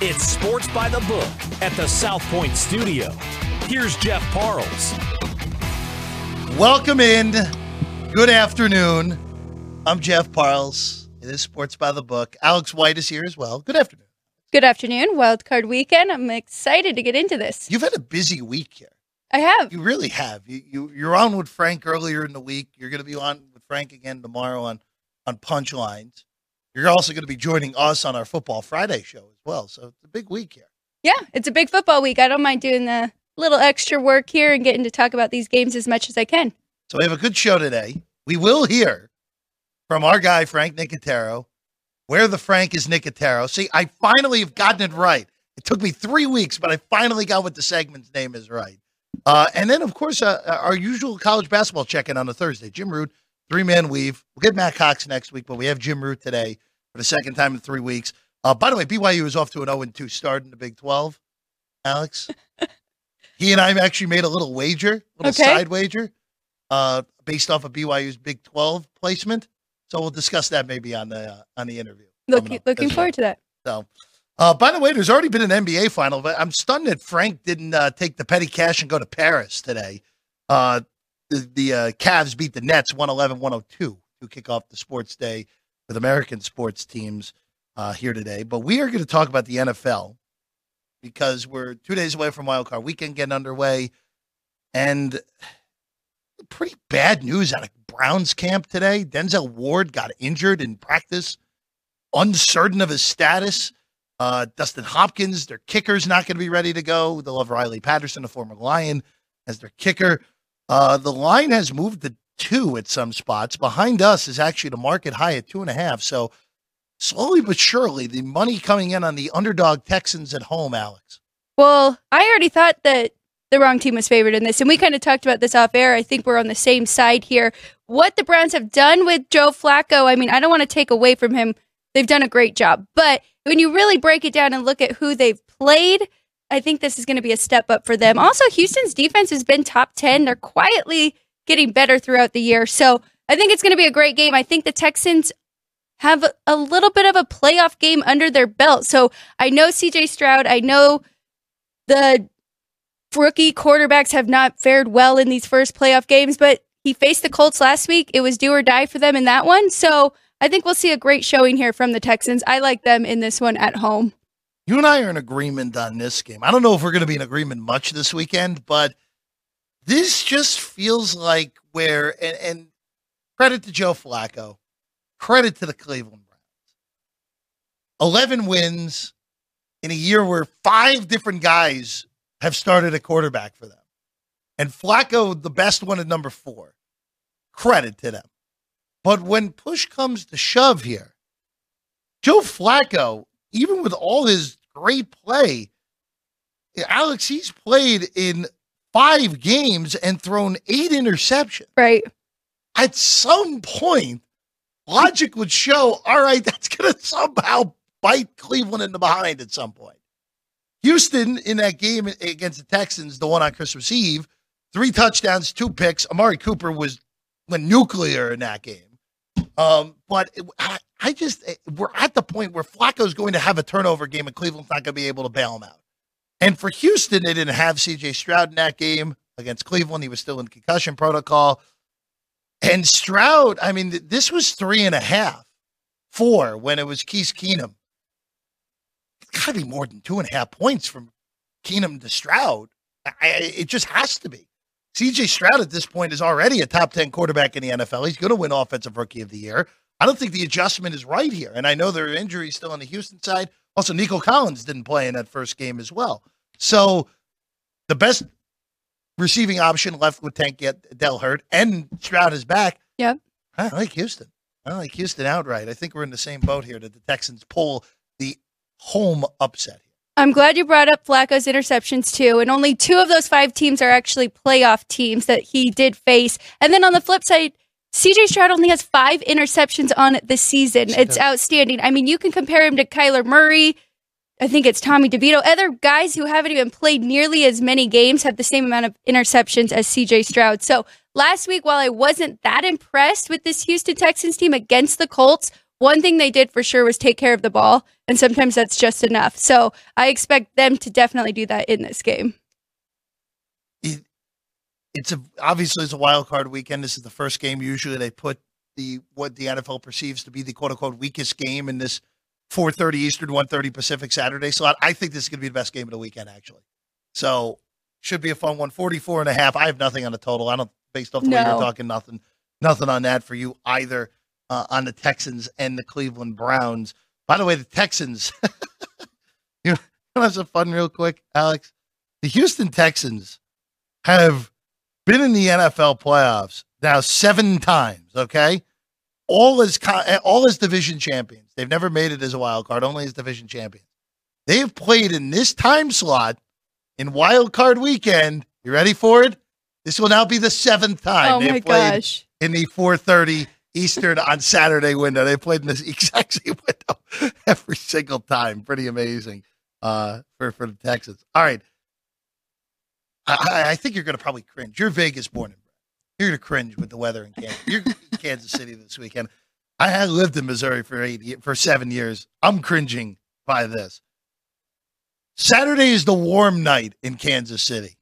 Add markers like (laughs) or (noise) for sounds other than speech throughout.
It's Sports by the Book at the South Point Studio. Here's Jeff Parles. Welcome in. Good afternoon. I'm Jeff Parles. It is Sports by the Book. Alex White is here as well. Good afternoon. Good afternoon, Wild Card Weekend. I'm excited to get into this. You've had a busy week here. I have. You really have. You, you you're on with Frank earlier in the week. You're going to be on with Frank again tomorrow on on Punchlines. You're also going to be joining us on our Football Friday show as well. So it's a big week here. Yeah, it's a big football week. I don't mind doing the little extra work here and getting to talk about these games as much as I can. So we have a good show today. We will hear from our guy Frank Nicotero. Where the Frank is Nicotero. See, I finally have gotten it right. It took me three weeks, but I finally got what the segment's name is right. Uh, and then, of course, uh, our usual college basketball check-in on a Thursday. Jim Root, three-man weave. We'll get Matt Cox next week, but we have Jim Root today for the second time in three weeks. Uh, by the way, BYU is off to an 0-2 start in the Big 12. Alex, he and I actually made a little wager, a little Okay. side wager, uh, based off of BYU's Big 12 placement. So we'll discuss that maybe on the uh, on the interview. Look, looking as well. forward to that. So, uh, by the way, there's already been an NBA final, but I'm stunned that Frank didn't uh, take the petty cash and go to Paris today. Uh, the the uh, Cavs beat the Nets 111 102 to kick off the sports day with American sports teams uh, here today. But we are going to talk about the NFL because we're two days away from Wild Card Weekend getting underway. And pretty bad news out of Browns camp today. Denzel Ward got injured in practice uncertain of his status. Uh, Dustin Hopkins, their kicker's not going to be ready to go. They'll have Riley Patterson, a former Lion, as their kicker. Uh, the line has moved to two at some spots. Behind us is actually the market high at two and a half. So slowly but surely, the money coming in on the underdog Texans at home, Alex. Well, I already thought that the wrong team was favored in this, and we kind of talked about this off air. I think we're on the same side here. What the Browns have done with Joe Flacco, I mean, I don't want to take away from him. They've done a great job. But when you really break it down and look at who they've played, I think this is going to be a step up for them. Also, Houston's defense has been top 10. They're quietly getting better throughout the year. So I think it's going to be a great game. I think the Texans have a little bit of a playoff game under their belt. So I know CJ Stroud, I know the rookie quarterbacks have not fared well in these first playoff games, but he faced the Colts last week. It was do or die for them in that one. So I think we'll see a great showing here from the Texans. I like them in this one at home. You and I are in agreement on this game. I don't know if we're going to be in agreement much this weekend, but this just feels like where, and, and credit to Joe Flacco, credit to the Cleveland Browns. 11 wins in a year where five different guys have started a quarterback for them. And Flacco, the best one at number four. Credit to them. But when push comes to shove here, Joe Flacco, even with all his great play, Alex, he's played in five games and thrown eight interceptions. Right. At some point, logic would show, all right, (laughs) that's going to somehow bite Cleveland in the behind at some point. Houston in that game against the Texans, the one on Christmas Eve, three touchdowns, two picks. Amari Cooper was went nuclear in that game. Um, but it, I, I just we're at the point where Flacco's going to have a turnover game, and Cleveland's not going to be able to bail him out. And for Houston, they didn't have C.J. Stroud in that game against Cleveland. He was still in concussion protocol. And Stroud, I mean, th- this was three and a half, four when it was Case Keenum. It's got to be more than two and a half points from Keenum to Stroud. I, it just has to be. CJ Stroud at this point is already a top 10 quarterback in the NFL. He's going to win Offensive Rookie of the Year. I don't think the adjustment is right here. And I know there are injuries still on the Houston side. Also, Nico Collins didn't play in that first game as well. So the best receiving option left with Tank Dell hurt and Stroud is back. Yeah. I like Houston. I like Houston outright. I think we're in the same boat here that the Texans pull the home upset. I'm glad you brought up Flacco's interceptions too. And only two of those five teams are actually playoff teams that he did face. And then on the flip side, CJ Stroud only has five interceptions on the season. It's outstanding. I mean, you can compare him to Kyler Murray. I think it's Tommy DeVito. Other guys who haven't even played nearly as many games have the same amount of interceptions as CJ Stroud. So last week, while I wasn't that impressed with this Houston Texans team against the Colts, one thing they did for sure was take care of the ball, and sometimes that's just enough. So I expect them to definitely do that in this game. It, it's a obviously it's a wild card weekend. This is the first game. Usually they put the what the NFL perceives to be the quote unquote weakest game in this 4:30 Eastern, 1:30 Pacific Saturday slot. I think this is going to be the best game of the weekend, actually. So should be a fun one. 44 and a half. I have nothing on the total. I don't based off the way you're talking, nothing, nothing on that for you either. Uh, on the Texans and the Cleveland Browns. By the way, the Texans. (laughs) you want to have some fun real quick, Alex? The Houston Texans have been in the NFL playoffs now seven times. Okay, all as all as division champions. They've never made it as a wild card, only as division champions. They have played in this time slot in wild card weekend. You ready for it? This will now be the seventh time oh they've my played gosh. in the 4:30 Eastern (laughs) on Saturday window. They played in this (laughs) exact same window every single time. Pretty amazing uh, for for the Texans. All right, I, I- think you're going to probably cringe. You're Vegas born and. You're to cringe with the weather in Kansas. You're in Kansas City this weekend. I had lived in Missouri for eight for seven years. I'm cringing by this. Saturday is the warm night in Kansas City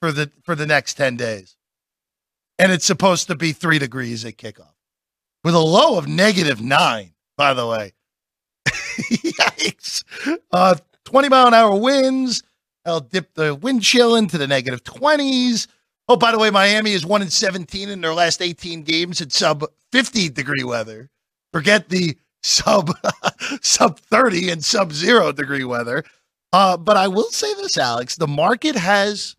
for the for the next ten days and it's supposed to be three degrees at kickoff with a low of negative nine, by the way. (laughs) Yikes. Uh, 20 mile an hour winds. I'll dip the wind chill into the negative 20s. Oh, by the way, Miami is 1 in 17 in their last 18 games at sub 50 degree weather. Forget the sub (laughs) sub 30 and sub 0 degree weather. Uh, but I will say this, Alex, the market has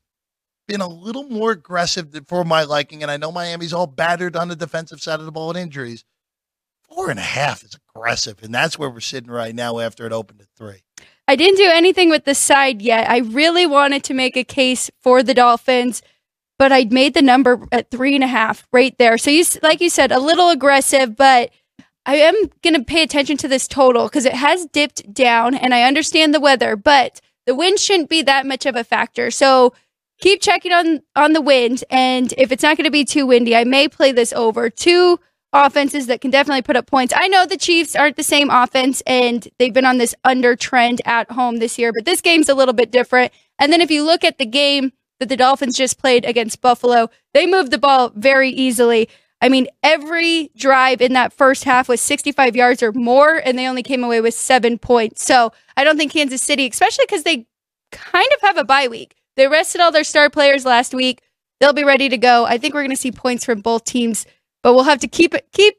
been a little more aggressive for my liking, and I know Miami's all battered on the defensive side of the ball and injuries. Four and a half is aggressive, and that's where we're sitting right now after it opened at three. I didn't do anything with the side yet. I really wanted to make a case for the Dolphins, but I'd made the number at three and a half right there. So you, like you said, a little aggressive, but I am going to pay attention to this total because it has dipped down, and I understand the weather, but the wind shouldn't be that much of a factor. So keep checking on on the wind, and if it's not going to be too windy, I may play this over. Two offenses that can definitely put up points. I know the Chiefs aren't the same offense, and they've been on this under trend at home this year, but this game's a little bit different. And then if you look at the game that the Dolphins just played against Buffalo, they moved the ball very easily. I mean, every drive in that first half was 65 yards or more, and they only came away with seven points. So I don't think Kansas City, especially because they kind of have a bye week, they rested all their star players last week. They'll be ready to go. I think we're going to see points from both teams, but we'll have to keep it keep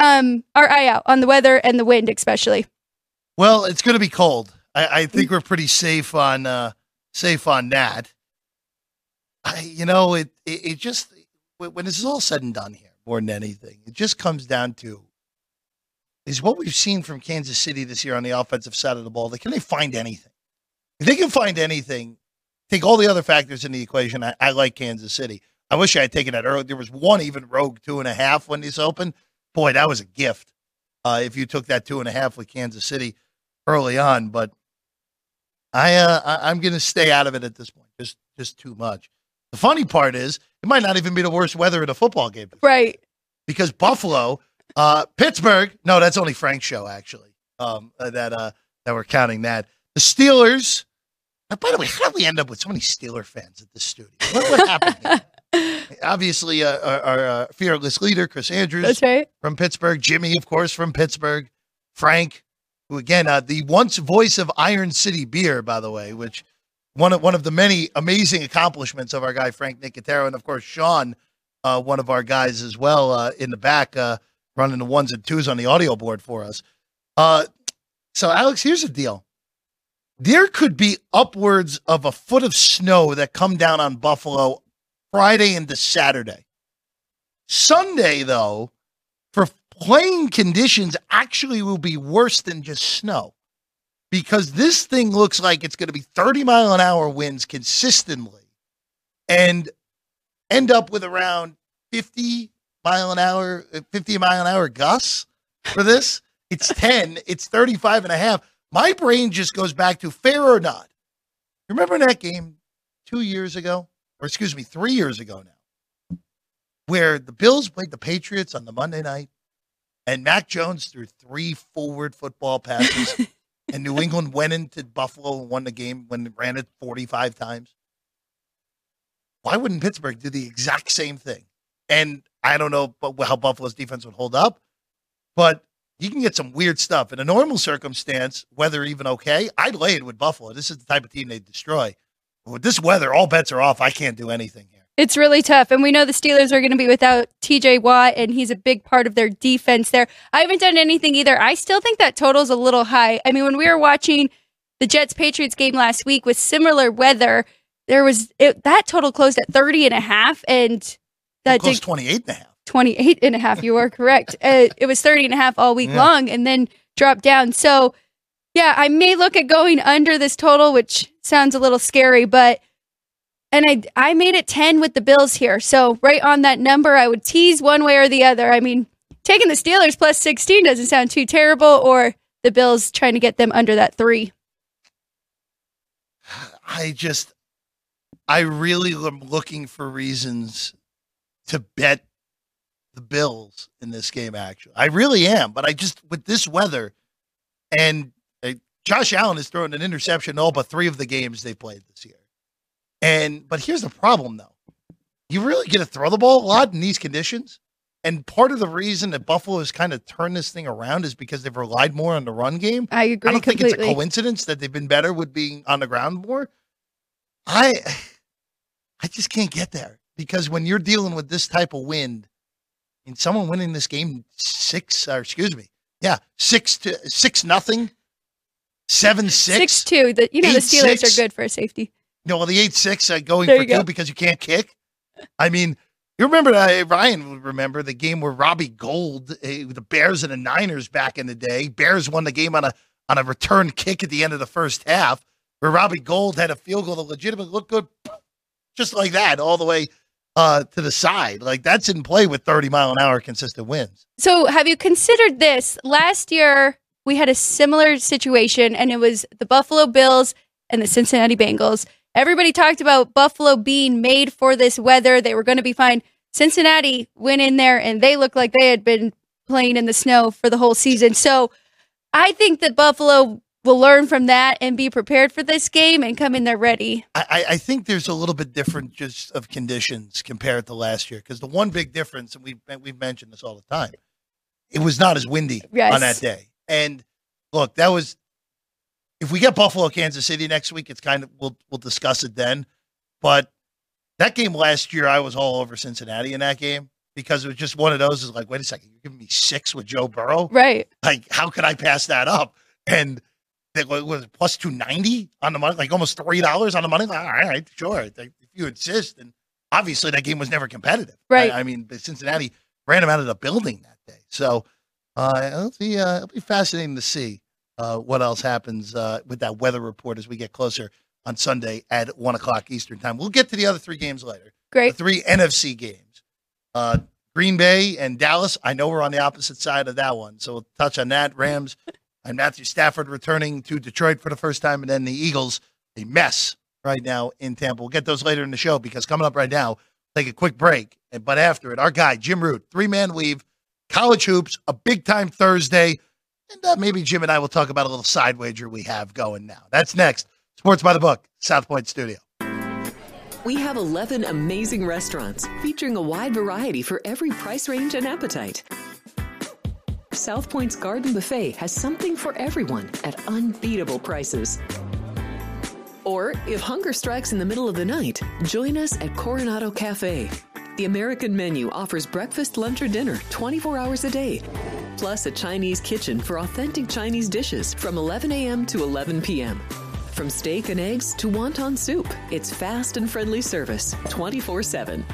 um our eye out on the weather and the wind, especially. Well, it's going to be cold. I, I think we're pretty safe on uh, safe on that. I, you know, it, it it just when this is all said and done here, more than anything, it just comes down to is what we've seen from Kansas City this year on the offensive side of the ball. They can they find anything? If they can find anything, take all the other factors in the equation. I, I like Kansas City. I wish I had taken that early. There was one even rogue two and a half when this opened. Boy, that was a gift. Uh, if you took that two and a half with Kansas City early on, but I, uh, I I'm going to stay out of it at this point. Just just too much. The funny part is it might not even be the worst weather in a football game Right. because Buffalo, uh, Pittsburgh. No, that's only Frank's show actually. Um, uh, that uh, that we're counting that. The Steelers. uh, by the way, how did we end up with so many Steeler fans at this studio? What, what happened? (laughs) Obviously, uh, our, our uh, fearless leader, Chris Andrews That's right. from Pittsburgh, Jimmy, of course, from Pittsburgh, Frank, who again, uh, the once voice of Iron City Beer, by the way, which one of one of the many amazing accomplishments of our guy Frank Nicotero, and of course Sean, uh, one of our guys as well uh, in the back, uh, running the ones and twos on the audio board for us. Uh, so, Alex, here's the deal. There could be upwards of a foot of snow that come down on Buffalo Friday into Saturday. Sunday, though, for playing conditions, actually will be worse than just snow because this thing looks like it's going to be 30 mile an hour winds consistently and end up with around 50 mile an hour, uh, 50 mile an hour gusts for this. It's (laughs) 10, it's 35 and a half. My brain just goes back to fair or not. Remember that game two years ago, or excuse me, three years ago now, where the Bills played the Patriots on the Monday night and Mac Jones threw three forward football passes, (laughs) and New England went into Buffalo and won the game when it ran it 45 times. Why wouldn't Pittsburgh do the exact same thing? And I don't know how Buffalo's defense would hold up, but you can get some weird stuff. In a normal circumstance, weather even okay, I'd lay it with Buffalo. This is the type of team they destroy. But with this weather, all bets are off. I can't do anything. It's really tough. And we know the Steelers are going to be without TJ Watt, and he's a big part of their defense there. I haven't done anything either. I still think that total's a little high. I mean, when we were watching the Jets Patriots game last week with similar weather, there was it, that total closed at 30 and a half and that closed 28 and a half 28 and a half you are correct (laughs) uh, it was 30 and a half all week yeah. long and then dropped down so yeah i may look at going under this total which sounds a little scary but and i i made it 10 with the bills here so right on that number i would tease one way or the other i mean taking the steelers plus 16 doesn't sound too terrible or the bills trying to get them under that three i just I really am looking for reasons to bet the Bills in this game. Actually, I really am. But I just with this weather, and uh, Josh Allen has thrown an interception all but three of the games they played this year. And but here's the problem, though: you really get to throw the ball a lot in these conditions. And part of the reason that Buffalo has kind of turned this thing around is because they've relied more on the run game. I agree. I don't completely. think it's a coincidence that they've been better with being on the ground more. I (sighs) I just can't get there because when you're dealing with this type of wind and someone winning this game six, or excuse me, yeah, six to six nothing, seven six, six two. The you know the Steelers six. are good for a safety. No, well the eight six uh, going there for two go. because you can't kick. I mean, you remember uh, Ryan would remember the game where Robbie Gould, uh, the Bears and the Niners back in the day. Bears won the game on a on a return kick at the end of the first half, where Robbie Gould had a field goal that legitimately looked good just like that, all the way uh, to the side. Like that's in play with 30 mile an hour consistent winds. So, have you considered this? Last year, we had a similar situation, and it was the Buffalo Bills and the Cincinnati Bengals. Everybody talked about Buffalo being made for this weather. They were going to be fine. Cincinnati went in there and they looked like they had been playing in the snow for the whole season. So, I think that Buffalo will learn from that and be prepared for this game and come in there ready. I, I think there's a little bit different just of conditions compared to last year because the one big difference, and we've we've mentioned this all the time, it was not as windy yes. on that day. And look, that was if we get Buffalo, Kansas City next week, it's kind of we'll we'll discuss it then. But that game last year, I was all over Cincinnati in that game because it was just one of those. Is like, wait a second, you're giving me six with Joe Burrow, right? Like, how could I pass that up? And that was plus 290 on the money, like almost $3 on the money. Like, all right, sure. If you insist. And obviously that game was never competitive. Right. I, I mean, the Cincinnati ran him out of the building that day. So uh, it'll, be, uh, it'll be fascinating to see uh, what else happens uh, with that weather report as we get closer on Sunday at 1 o'clock Eastern time. We'll get to the other three games later. Great. The three NFC games. Uh, Green Bay and Dallas. I know we're on the opposite side of that one. So we'll touch on that. Rams and Matthew Stafford returning to Detroit for the first time, and then the Eagles, a mess right now in Tampa. We'll get those later in the show because coming up right now, take a quick break. But after it, our guy, Jim Root, three man weave, college hoops, a big time Thursday. And uh, maybe Jim and I will talk about a little side wager we have going now. That's next. Sports by the Book, South Point Studio. We have 11 amazing restaurants featuring a wide variety for every price range and appetite. South Point's Garden Buffet has something for everyone at unbeatable prices. Or, if hunger strikes in the middle of the night, join us at Coronado Cafe. The American menu offers breakfast, lunch, or dinner 24 hours a day, plus a Chinese kitchen for authentic Chinese dishes from 11 a.m. to 11 p.m. From steak and eggs to wonton soup, it's fast and friendly service 24 7.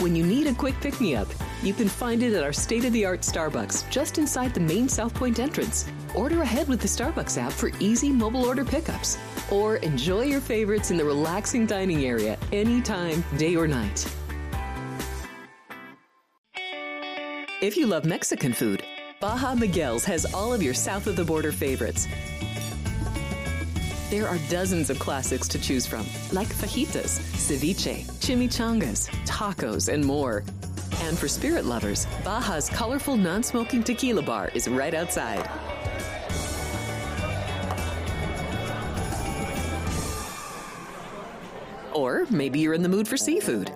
When you need a quick pick me up, you can find it at our state of the art Starbucks just inside the main South Point entrance. Order ahead with the Starbucks app for easy mobile order pickups. Or enjoy your favorites in the relaxing dining area anytime, day or night. If you love Mexican food, Baja Miguel's has all of your south of the border favorites. There are dozens of classics to choose from, like fajitas, ceviche, chimichangas, tacos, and more. And for spirit lovers, Baja's colorful non smoking tequila bar is right outside. Or maybe you're in the mood for seafood.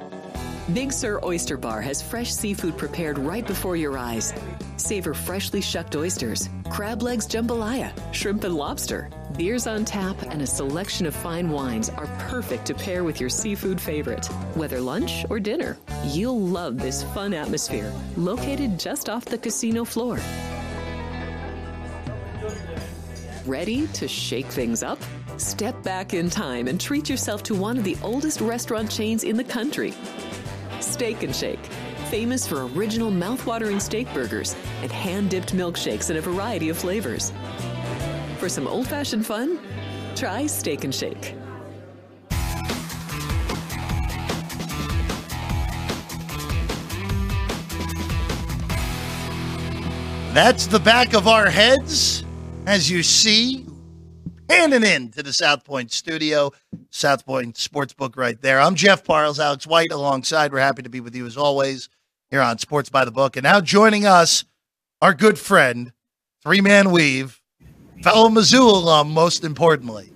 Big Sur Oyster Bar has fresh seafood prepared right before your eyes. Savor freshly shucked oysters, crab legs jambalaya, shrimp and lobster. Beers on tap and a selection of fine wines are perfect to pair with your seafood favorite. Whether lunch or dinner, you'll love this fun atmosphere located just off the casino floor. Ready to shake things up? Step back in time and treat yourself to one of the oldest restaurant chains in the country. Steak and Shake, famous for original mouthwatering steak burgers and hand dipped milkshakes in a variety of flavors. For some old fashioned fun, try Steak and Shake. That's the back of our heads, as you see, panning in to the South Point studio, South Point Sportsbook right there. I'm Jeff Parles, Alex White alongside. We're happy to be with you as always here on Sports by the Book. And now joining us, our good friend, three man weave, fellow Mizzou alum, most importantly,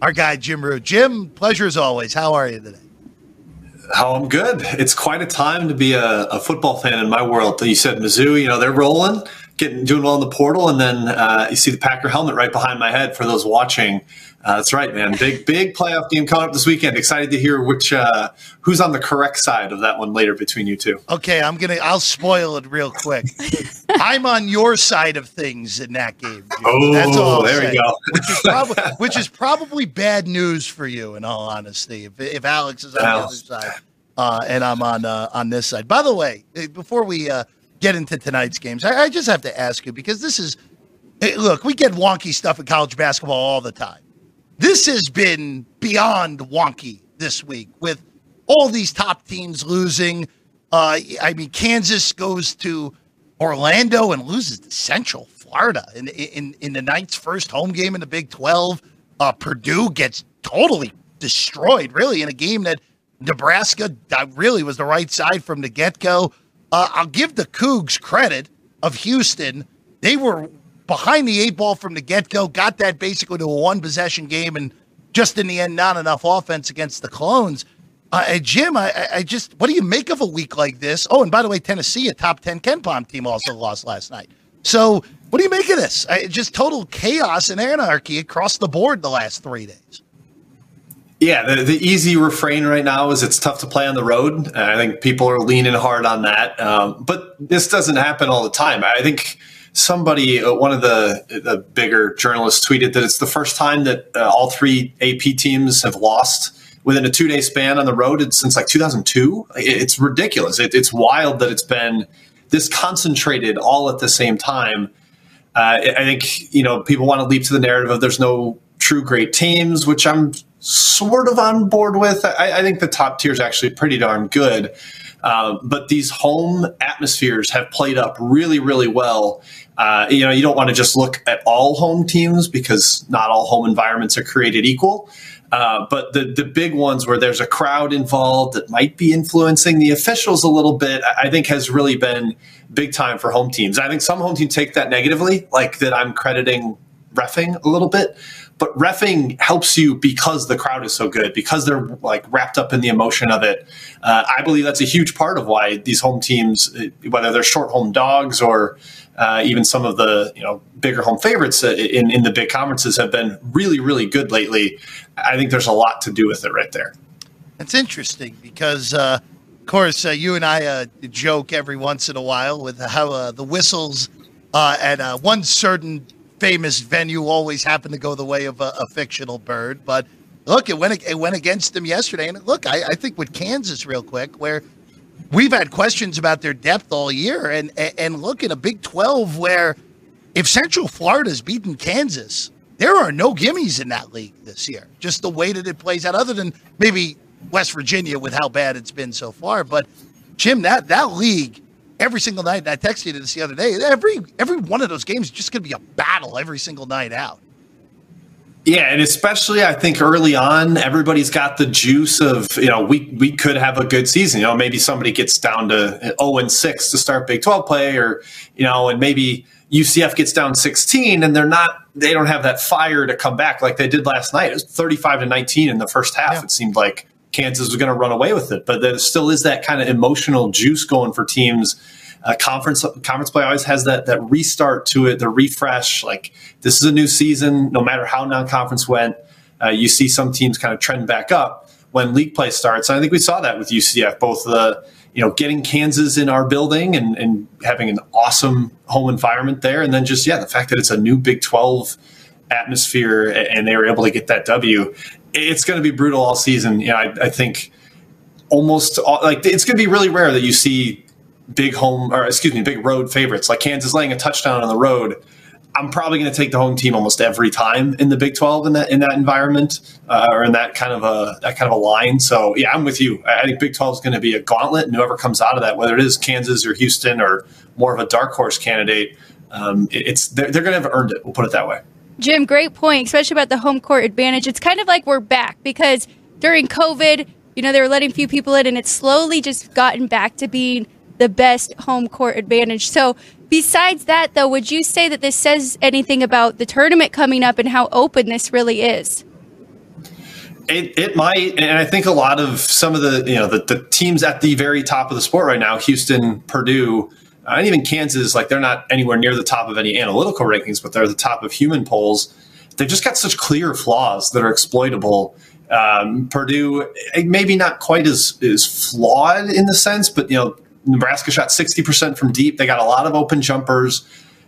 our guy Jim Root. Jim, pleasure as always. How are you today? Oh, I'm good. It's quite a time to be a, a, football fan in my world. You said Mizzou, you know, they're rolling, getting doing well in the portal, and then uh, you see the Packer helmet right behind my head for those watching. Uh, that's right, man. Big big playoff game coming up this weekend. Excited to hear which uh, who's on the correct side of that one later between you two. Okay, I'm gonna I'll spoil it real quick. (laughs) I'm on your side of things in that game. Jim. Oh, that's all there we go. which, is probably, (laughs) which is probably bad news for you, in all honesty. If, if Alex is on well, the other side uh, and I'm on uh, on this side. By the way, before we uh, get into tonight's games, I, I just have to ask you because this is look, we get wonky stuff in college basketball all the time. This has been beyond wonky this week with all these top teams losing. Uh, I mean, Kansas goes to Orlando and loses to Central Florida in in in the Knights' first home game in the Big Twelve. Uh, Purdue gets totally destroyed, really, in a game that Nebraska really was the right side from the get go. Uh, I'll give the Cougs credit of Houston. They were behind the eight ball from the get go, got that basically to a one possession game, and just in the end, not enough offense against the Clones. Uh, Jim, I, I, just, what do you make of a week like this? Oh, and by the way, Tennessee, a top 10 KenPom team, also lost last night. So, what do you make of this? I, just total chaos and anarchy across the board the last three days. Yeah, the, the easy refrain right now is it's tough to play on the road. I think people are leaning hard on that. Um, but this doesn't happen all the time. I think somebody, uh, one of the the bigger journalists, tweeted that it's the first time that uh, all three AP teams have lost within a two day span on the road since like 2002. It's ridiculous. It, it's wild that it's been this concentrated all at the same time. Uh, I think you know people want to leap to the narrative of there's no true great teams, which I'm sort of on board with. I, I think the top tier is actually pretty darn good. Uh, but these home atmospheres have played up really, really well. Uh, you know, you don't want to just look at all home teams because not all home environments are created equal. Uh, but the the big ones where there's a crowd involved that might be influencing the officials a little bit, I think has really been big time for home teams. I think some home teams take that negatively, like that I'm crediting refing a little bit. But refing helps you because the crowd is so good, because they're like wrapped up in the emotion of it. Uh, I believe that's a huge part of why these home teams, uh, whether they're short home dogs or uh, even some of the you know bigger home favorites uh, in in the big conferences, have been really really good lately. I think there's a lot to do with it right there. It's interesting because. Uh, of course, uh, you and I uh, joke every once in a while with how the whistles at one certain famous venue always happen to go the way of a, a fictional bird. But look, it went it went against them yesterday. And look, I, I think with Kansas, real quick, where we've had questions about their depth all year, and and look in a Big Twelve where if Central Florida's beaten Kansas, there are no gimmies in that league this year. Just the way that it plays out, other than maybe West Virginia with how bad it's been so far. But Jim, that that league every single night. And I texted you this the other day. Every every one of those games is just going to be a battle every single night out. Yeah, and especially I think early on, everybody's got the juice of you know we we could have a good season. You know, maybe somebody gets down to zero oh and six to start Big Twelve play, or you know, and maybe UCF gets down sixteen, and they're not they don't have that fire to come back like they did last night. It was thirty five to nineteen in the first half. Yeah. It seemed like Kansas was going to run away with it, but there still is that kind of emotional juice going for teams uh, conference conference play always has that that restart to it, the refresh. Like this is a new season. No matter how non-conference went, uh, you see some teams kind of trend back up when league play starts. And I think we saw that with UCF, both the you know getting Kansas in our building and, and having an awesome home environment there, and then just yeah, the fact that it's a new Big Twelve atmosphere and they were able to get that W. It's going to be brutal all season. Yeah, I, I think almost all, like it's going to be really rare that you see big home or excuse me, big road favorites like Kansas laying a touchdown on the road. I'm probably going to take the home team almost every time in the Big 12 in that in that environment uh, or in that kind of a that kind of a line. So yeah, I'm with you. I think Big 12 is going to be a gauntlet, and whoever comes out of that, whether it is Kansas or Houston or more of a dark horse candidate, um, it's they're, they're going to have earned it. We'll put it that way. Jim, great point, especially about the home court advantage. It's kind of like we're back because during COVID, you know, they were letting few people in, and it's slowly just gotten back to being the best home court advantage. So, besides that, though, would you say that this says anything about the tournament coming up and how open this really is? It, it might, and I think a lot of some of the you know the, the teams at the very top of the sport right now, Houston, Purdue, and even Kansas, like they're not anywhere near the top of any analytical rankings, but they're the top of human polls. They've just got such clear flaws that are exploitable. Um, Purdue, maybe not quite as as flawed in the sense, but you know Nebraska shot 60% from deep. They got a lot of open jumpers.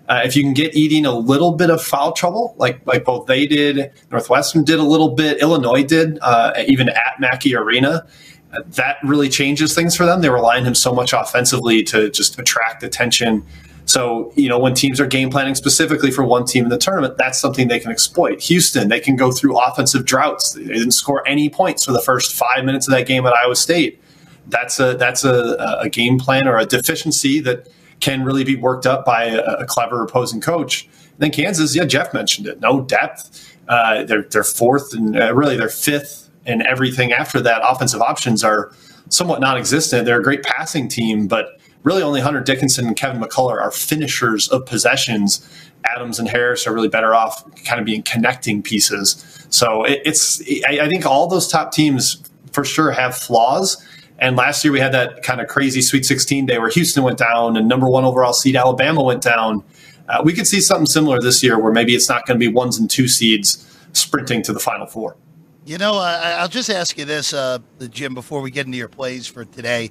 Uh, if you can get Edey in a little bit of foul trouble, like like both they did, Northwestern did a little bit, Illinois did, uh, even at Mackey Arena, that really changes things for them. They rely on him so much offensively to just attract attention. So, you know, when teams are game planning specifically for one team in the tournament, that's something they can exploit. Houston, they can go through offensive droughts. They didn't score any points for the first five minutes of that game at Iowa State that's a that's a, a game plan or a deficiency that can really be worked up by a, a clever opposing coach. And then Kansas, yeah, Jeff mentioned it. No depth. Uh, they're they're fourth and uh, really they're fifth, and everything after that. Offensive options are somewhat non-existent. They're a great passing team, but really only Hunter Dickinson and Kevin McCullar are finishers of possessions. Adams and Harris are really better off kind of being connecting pieces. So it, it's I, I think all those top teams for sure have flaws and last year we had that kind of crazy Sweet 16 day where Houston went down and number one overall seed Alabama went down. Uh, we could see something similar this year where maybe it's not going to be ones and two seeds sprinting to the Final Four. You know, I, will just ask you this, uh, Jim, before we get into your plays for today.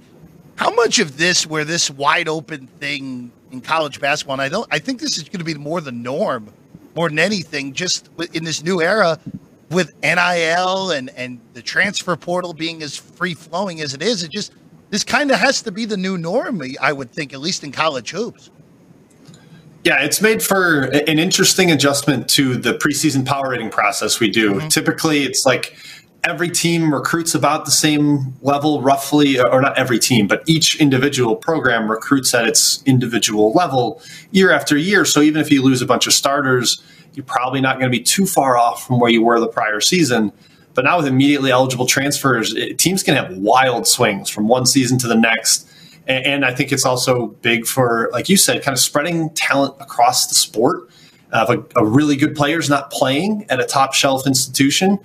How much of this, where this wide open thing in college basketball, and I don't, I think this is going to be more the norm, more than anything, just in this new era with NIL and and the transfer portal being as free flowing as it is, it just this kind of has to be the new norm. I would think, at least in college hoops. Yeah, it's made for an interesting adjustment to the preseason power rating process we do. Mm-hmm. Typically, it's like every team recruits about the same level, roughly, or not every team, but each individual program recruits at its individual level year after year. So even if you lose a bunch of starters, you're probably not going to be too far off from where you were the prior season. But now with immediately eligible transfers, it, teams can have wild swings from one season to the next. And, and, I think it's also big for, like you said, kind of spreading talent across the sport. Uh, if a, a really good player is not playing at a top shelf institution,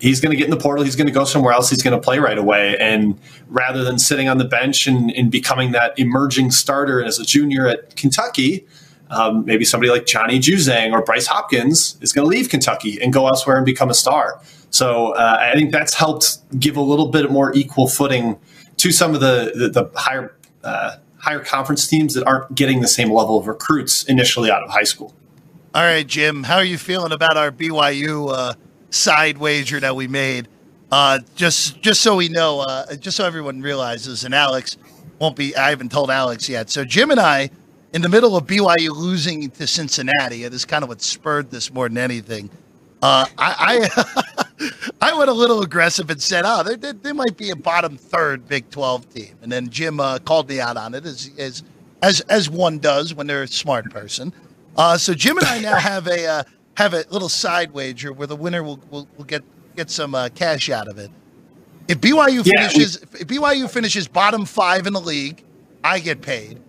he's going to get in the portal. He's going to go somewhere else. He's going to play right away. And rather than sitting on the bench and, and becoming that emerging starter as a junior at Kentucky, um, maybe somebody like Johnny Juzang or Bryce Hopkins is going to leave Kentucky and go elsewhere and become a star. So uh, I think that's helped give a little bit more equal footing to some of the the, the higher uh, higher conference teams that aren't getting the same level of recruits initially out of high school. All right, Jim, how are you feeling about our BYU uh, side wager that we made? Uh, just just so we know, uh, just so everyone realizes, and Alex won't be. I haven't told Alex yet. So Jim and I in the middle of BYU losing to Cincinnati, it is kind of what spurred this more than anything. Uh, I I, (laughs) I, went a little aggressive and said, "Oh, they, they, they, might be a bottom third Big Twelve team," and then Jim uh, called me out on it as as as as one does when they're a smart person. Uh, so Jim and I now (laughs) have a uh, have a little side wager where the winner will will, will get get some uh, cash out of it. If BYU Yeah, finishes, if BYU finishes bottom five in the league, I get paid.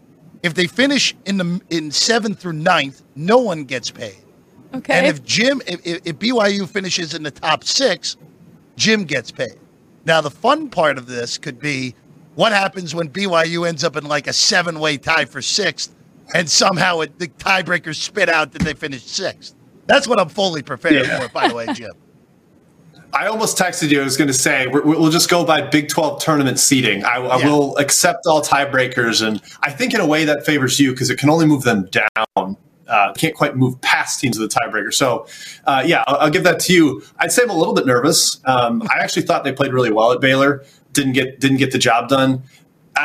If they finish in the in seventh through ninth, no one gets paid. Okay. And if Jim, if, if if BYU finishes in the top six, Jim gets paid. Now, the fun part of this could be what happens when BYU ends up in like a seven way tie for sixth, and somehow it, the tiebreakers spit out that they finished sixth. That's what I'm fully prepared Yeah. for, by the way, (laughs) Jim. I almost texted you. I was going to say we're, we'll just go by Big 12 tournament seating. I, I Yeah. will accept all tiebreakers, and I think in a way that favors you because it can only move them down. Uh, can't quite move past teams with a tiebreaker. So, uh, yeah, I'll, I'll give that to you. I'd say I'm a little bit nervous. Um, I actually thought they played really well at Baylor. Didn't get didn't get the job done.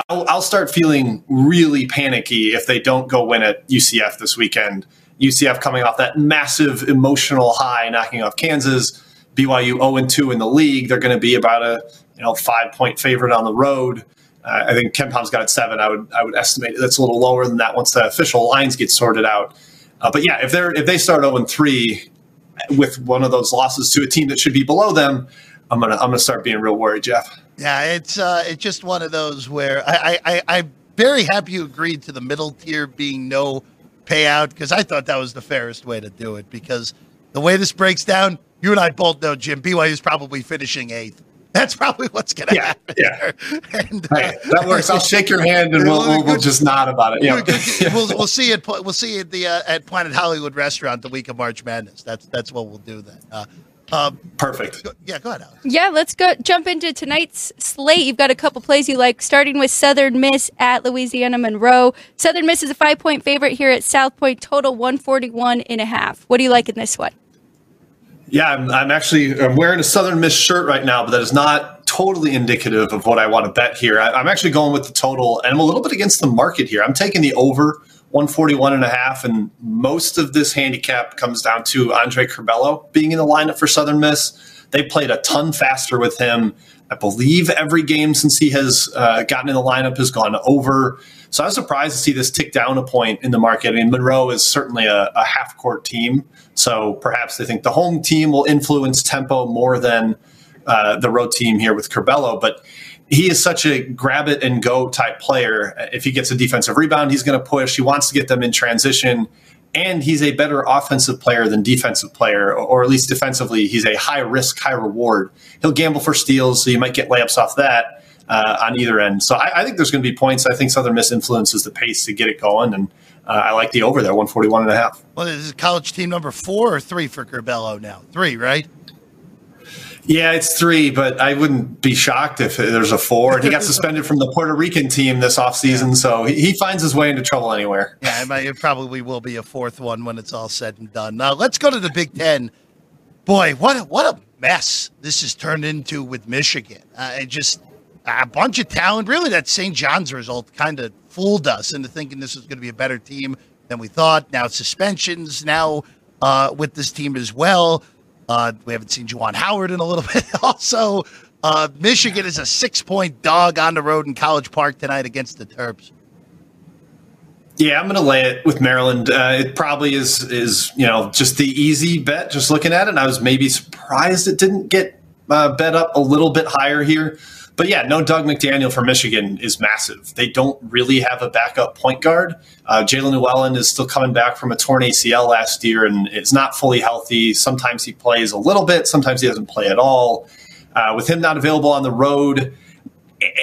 I'll, I'll start feeling really panicky if they don't go win at UCF this weekend. UCF coming off that massive emotional high, knocking off Kansas. BYU 0 2 in the league. They're going to be about a you know five point favorite on the road. Uh, I think KenPom's got it seven. I would I would estimate that's a little lower than that once the official lines get sorted out. Uh, but yeah, if they're if they start 0 3 with one of those losses to a team that should be below them, I'm gonna I'm gonna start being real worried, Jeff. Yeah, it's uh, it's just one of those where I, I, I I'm very happy you agreed to the middle tier being no payout because I thought that was the fairest way to do it because the way this breaks down, you and I both know Jim BYU is probably finishing eighth. (laughs) That's probably what's going to Yeah, happen. yeah. there. (laughs) And, uh, Hey, that works. I'll shake your hand and we'll, we'll, we'll just nod about it. Yeah. (laughs) we'll, we'll see it. at we'll see you at the uh, at Planet Hollywood restaurant the week of March Madness. That's that's what we'll do then. Uh, um, Perfect. go- yeah, go ahead, Alex. Yeah, let's go jump into tonight's slate. You've got a couple plays you like, starting with Southern Miss at Louisiana Monroe. Southern Miss is a five point favorite here at South Point, total 141 and a half. What do you like in this one? Yeah, I'm, I'm actually I'm wearing a Southern Miss shirt right now, but that is not totally indicative of what I want to bet here. I, I'm actually going with the total, and I'm a little bit against the market here. I'm taking the over 141 and a half, and most of this handicap comes down to Andre Curbelo being in the lineup for Southern Miss. They played a ton faster with him. I believe every game since he has uh, gotten in the lineup has gone over. So I was surprised to see this tick down a point in the market. I mean, Monroe is certainly a, a half court team. So perhaps they think the home team will influence tempo more than uh, the road team here with Curbelo. But he is such a grab it and go type player. If he gets a defensive rebound, he's going to push. He wants to get them in transition. And he's a better offensive player than defensive player, or at least defensively, he's a high risk, high reward. He'll gamble for steals, so you might get layups off that uh, on either end. So I, I think there's going to be points. I think Southern Miss influences the pace to get it going, and uh, I like the over there, 141 and a half. Well, this is college team number four or three for Curbelo now. Three, right? Yeah, it's three, but I wouldn't be shocked if there's a four. And he got (laughs) suspended from the Puerto Rican team this offseason, so he, finds his way into trouble anywhere. Yeah, it, might, it probably will be a fourth one when it's all said and done. Now let's go to the Big Ten. Boy, what a, what a mess this has turned into with Michigan. Uh, it just a bunch of talent. Really, that St. John's result kind of fooled us into thinking this was going to be a better team than we thought. Now suspensions. Now uh, with this team as well. Uh, we haven't seen Juwan Howard in a little (laughs) bit. also, uh, Michigan is a six-point dog on the road in College Park tonight against the Terps. Yeah, I'm going to lay it with Maryland. Uh, it probably is is you know just the easy bet. Just looking at it, I was maybe surprised it didn't get uh, bet up a little bit higher here. But yeah, no Dug McDaniel for Michigan is massive. They don't really have a backup point guard. Uh, Jaelin Llewellyn is still coming back from a torn ACL last year and is not fully healthy. Sometimes he plays a little bit, sometimes he doesn't play at all. Uh, with him not available on the road,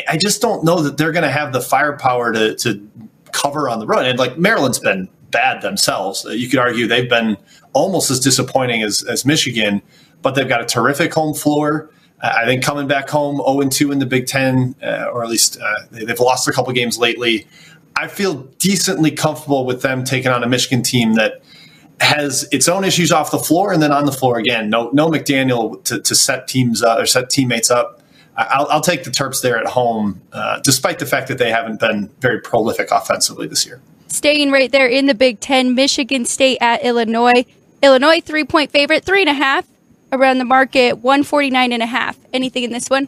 I- just don't know that they're going to have the firepower to, to cover on the road. And like Maryland's been bad themselves. You could argue they've been almost as disappointing as, as Michigan, but they've got a terrific home floor. I think coming back home 0 2 in the Big Ten, uh, or at least uh, they, they've lost a couple games lately. I feel decently comfortable with them taking on a Michigan team that has its own issues off the floor and then on the floor again. No, no McDaniel to, to set teams or set teammates up. I'll, I'll take the Terps there at home, uh, despite the fact that they haven't been very prolific offensively this year. Staying right there in the Big Ten, Michigan State at Illinois. Illinois, three point favorite, three and a half around the market, 149 and a half. Anything in this one?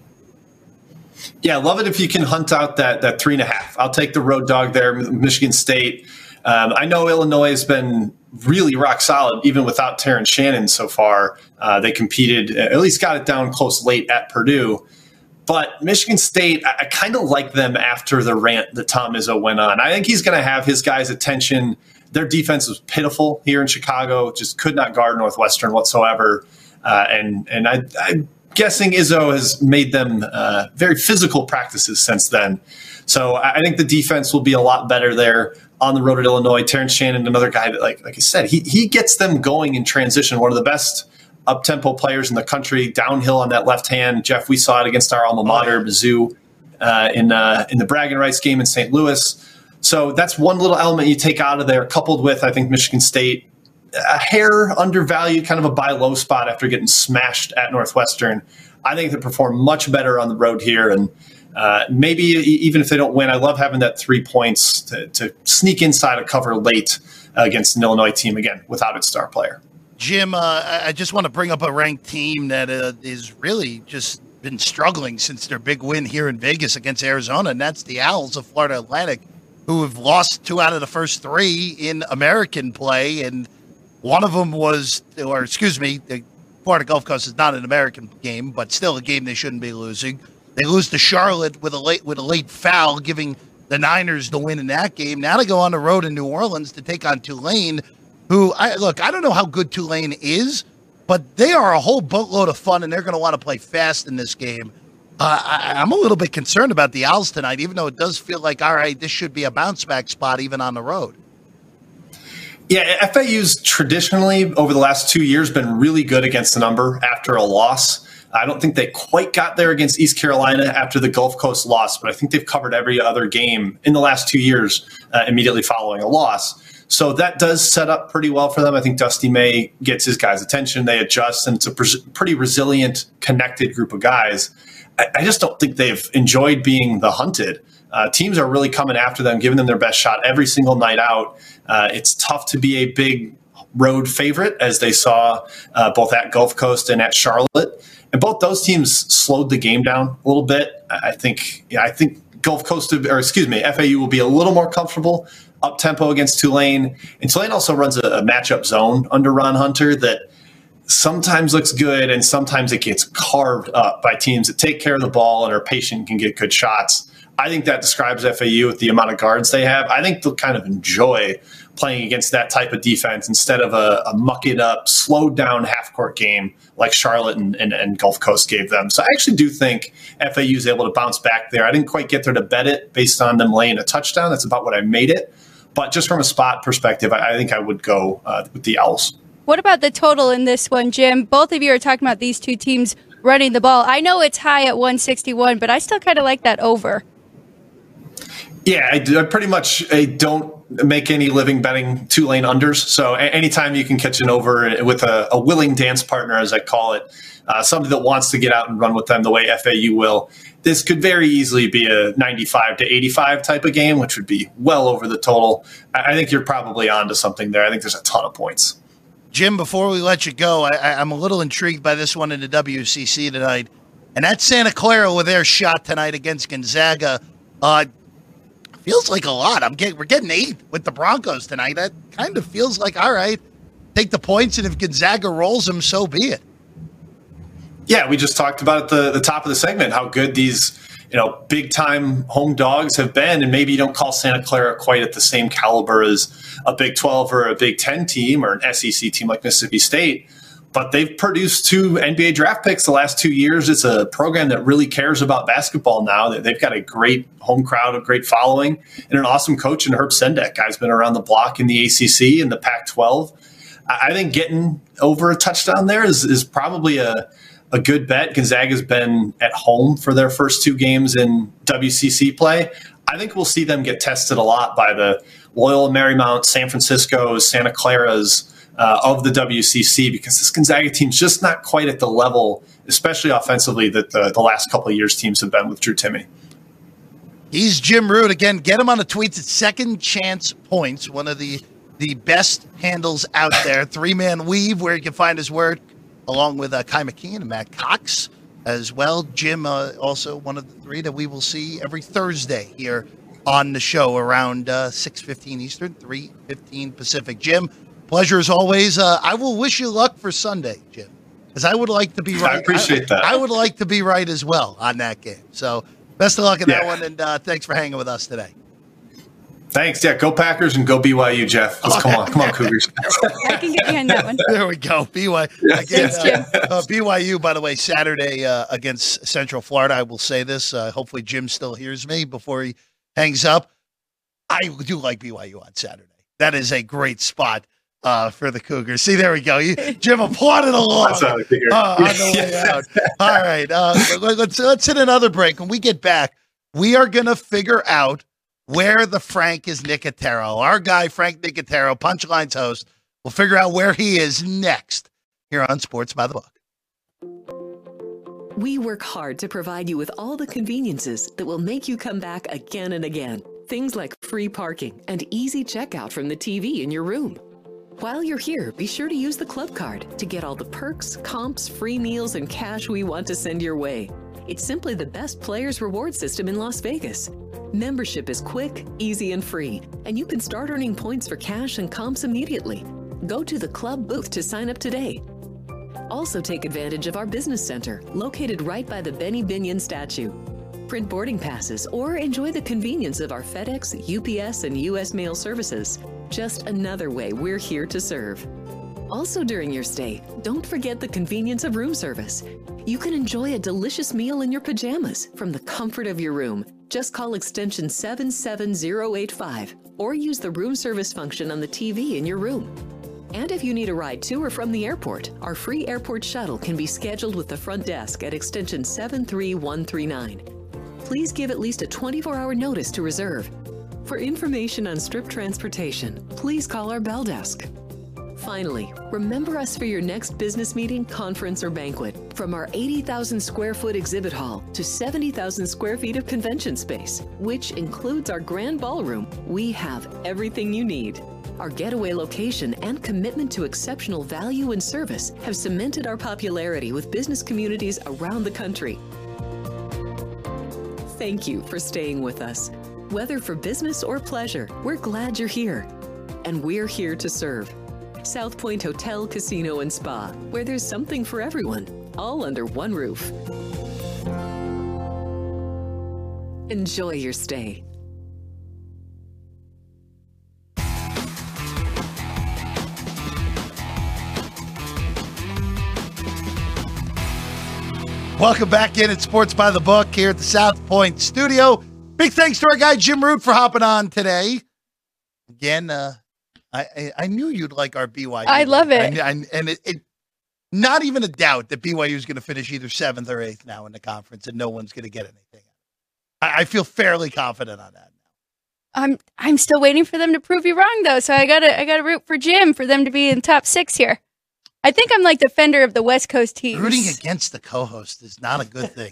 Yeah, love it if you can hunt out that that three and a half. I'll take the road dog there, Michigan State. Um, I know Illinois has been really rock solid, even without Terrence Shannon so far. Uh, they competed, at least got it down close late at Purdue. But Michigan State, I, I kind of like them after the rant that Tom Izzo went on. I think he's going to have his guys' attention. Their defense was pitiful here in Chicago, just could not guard Northwestern whatsoever. Uh, and and I, I'm guessing Izzo has made them uh, very physical practices since then. So I, I think the defense will be a lot better there on the road at Illinois. Terrence Shannon, another guy that, like like I said, he he gets them going in transition. One of the best up tempo players in the country, downhill on that left hand. Jeff, we saw it against our alma mater, Mizzou, uh, in uh, in the bragging rights game in St. Louis. So that's one little element you take out of there, coupled with I think Michigan State a hair undervalued, kind of a buy low spot after getting smashed at Northwestern. I think they perform much better on the road here, and uh, maybe even if they don't win, I love having that three points to, to sneak inside a cover late against an Illinois team again without its star player. Jim, uh, I just want to bring up a ranked team that uh, is really just been struggling since their big win here in Vegas against Arizona, and that's the Owls of Florida Atlantic, who have lost two out of the first three in American play, and one of them was, or excuse me, the Florida Gulf Coast is not an American game, but still a game they shouldn't be losing. They lose to Charlotte with a late with a late foul, giving the Niners the win in that game. Now they go on the road in New Orleans to take on Tulane, who I look, I don't know how good Tulane is, but they are a whole boatload of fun, and they're going to want to play fast in this game. Uh, I, I'm a little bit concerned about the Owls tonight, even though it does feel like, all right, this should be a bounce back spot even on the road. Yeah, FAU's traditionally over the last two years been really good against the number after a loss. I don't think they quite got there against East Carolina after the Gulf Coast loss, but I think they've covered every other game in the last two years uh, immediately following a loss. So that does set up pretty well for them. I think Dusty May gets his guys' attention. They adjust, and it's a pretty resilient, connected group of guys. I, I, just don't think they've enjoyed being the hunted. Uh, teams are really coming after them, giving them their best shot every single night out. Uh, it's tough to be a big road favorite, as they saw uh, both at Gulf Coast and at Charlotte. And both those teams slowed the game down a little bit. I think, yeah, I think Gulf Coast, or excuse me, FAU will be a little more comfortable up tempo against Tulane. And Tulane also runs a, a matchup zone under Ron Hunter that sometimes looks good and sometimes it gets carved up by teams that take care of the ball and are patient and can get good shots. I think that describes FAU with the amount of guards they have. I think they'll kind of enjoy playing against that type of defense instead of a, a muck it up, slowed down half court game like Charlotte and, and, and, Gulf Coast gave them. So I actually do think FAU is able to bounce back there. I didn't quite get there to bet it based on them laying a touchdown. That's about what I made it. But just from a spot perspective, I, I think I would go uh, with the Owls. What about the total in this one, Jim? Both of you are talking about these two teams running the ball. I know it's high at 161, but I still kind of like that over. Yeah, I, do, I pretty much I don't make any living betting Tulane unders. So anytime you can catch an over with a, a willing dance partner, as I call it, uh, somebody that wants to get out and run with them the way FAU will, this could very easily be a 95 to 85 type of game, which would be well over the total. I, I think you're probably onto something there. I think there's a ton of points. Jim, before we let you go, I, am a little intrigued by this one in the WCC tonight. And that's Santa Clara with their shot tonight against Gonzaga. Uh, feels like a lot. I'm getting we're getting eight with the Broncos tonight. That kind of feels like all right. Take the points, and if Gonzaga rolls them, so be it. Yeah, we just talked about at the, the top of the segment how good these you know big time home dogs have been, and maybe you don't call Santa Clara quite at the same caliber as a Big Twelve or a Big Ten team or an SEC team like Mississippi State but they've produced two NBA draft picks the last two years. It's a program that really cares about basketball now. They've got a great home crowd, a great following, and an awesome coach in Herb Sendek. Guy's been around the block in the ACC and the Pac 12. I think getting over a touchdown there is, is probably a, a good bet. Gonzaga's been at home for their first two games in WCC play. I think we'll see them get tested a lot by the Loyola Marymount, San Francisco's, Santa Clara's uh, of the WCC because this Gonzaga team's just not quite at the level, especially offensively, that the, the last couple of years teams have been with Drew Timme. He's Jim Root again. Get him on the tweets at Second Chance Points, one of the the best handles out (laughs) there. Three man weave, where you can find his work, along with uh, Ky McKeown and Matt Cox as well. Jim, uh, also one of the three that we will see every Thursday here on the show around uh, 6.15 Eastern, 3.15 Pacific. Jim, pleasure as always. Uh, I will wish you luck for Sunday, Jim, because I would like to be right. I appreciate that. I would like to be right as well on that game. So best of luck in that one, and uh, thanks for hanging with us today. Thanks. Yeah, go Packers and go BYU, Jeff. Let's come on, come on, Cougars. (laughs) I can get behind that one. (laughs) There we go. BYU. (laughs) Again, Thanks, Jim. uh, uh, BYU, by the way, Saturday uh, against Central Florida. I will say this. Uh, hopefully, Jim still hears me before he hangs up. I do like BYU on Saturday. That is a great spot uh, for the Cougars. See, there we go. You, Jim applauded along That's what I like to hear. uh, on the way (laughs) out. All right. Uh, let- let's, let's hit another break. When we get back, we are going to figure out where the Frank is Nicotero. Our guy, Frank Nicotero, Punchline's host, will figure out where he is next here on Sports by the Book. We work hard to provide you with all the conveniences that will make you come back again and again. Things like free parking and easy checkout from the TV in your room. While you're here, be sure to use the club card to get all the perks, comps, free meals, and cash we want to send your way. It's simply the best players' reward system in Las Vegas. Membership is quick, easy, and free, and you can start earning points for cash and comps immediately. Go to the club booth to sign up today. Also, take advantage of our business center, located right by the Benny Binion statue. Print boarding passes or enjoy the convenience of our FedEx, UPS, and US mail services. Just another way we're here to serve. Also, during your stay, don't forget the convenience of room service. You can enjoy a delicious meal in your pajamas from the comfort of your room. Just call extension 77085 or use the room service function on the TV in your room. And if you need a ride to or from the airport, our free airport shuttle can be scheduled with the front desk at extension 73139. Please give at least a 24 hour notice to reserve. For information on strip transportation, please call our bell desk. Finally, remember us for your next business meeting, conference, or banquet. From our 80,000 square foot exhibit hall to 70,000 square feet of convention space, which includes our grand ballroom, we have everything you need. Our getaway location and commitment to exceptional value and service have cemented our popularity with business communities around the country. Thank you for staying with us. Whether for business or pleasure, we're glad you're here. And we're here to serve. South Point Hotel, Casino, and Spa, where there's something for everyone, all under one roof. Enjoy your stay. Welcome back in at Sports by the Book here at the South Point studio. Big thanks to our guy Jim Root for hopping on today. Again, uh, I, I I knew you'd like our BYU. I love it. I I- and it, it, not even a doubt that BYU is going to finish either seventh or eighth now in the conference, and no one's going to get anything. I, I feel fairly confident on that. I'm I'm still waiting for them to prove you wrong though, so I gotta I gotta root for Jim for them to be in top six here. I think I'm like defender of the West Coast teams. Rooting against the co-host is not a good thing.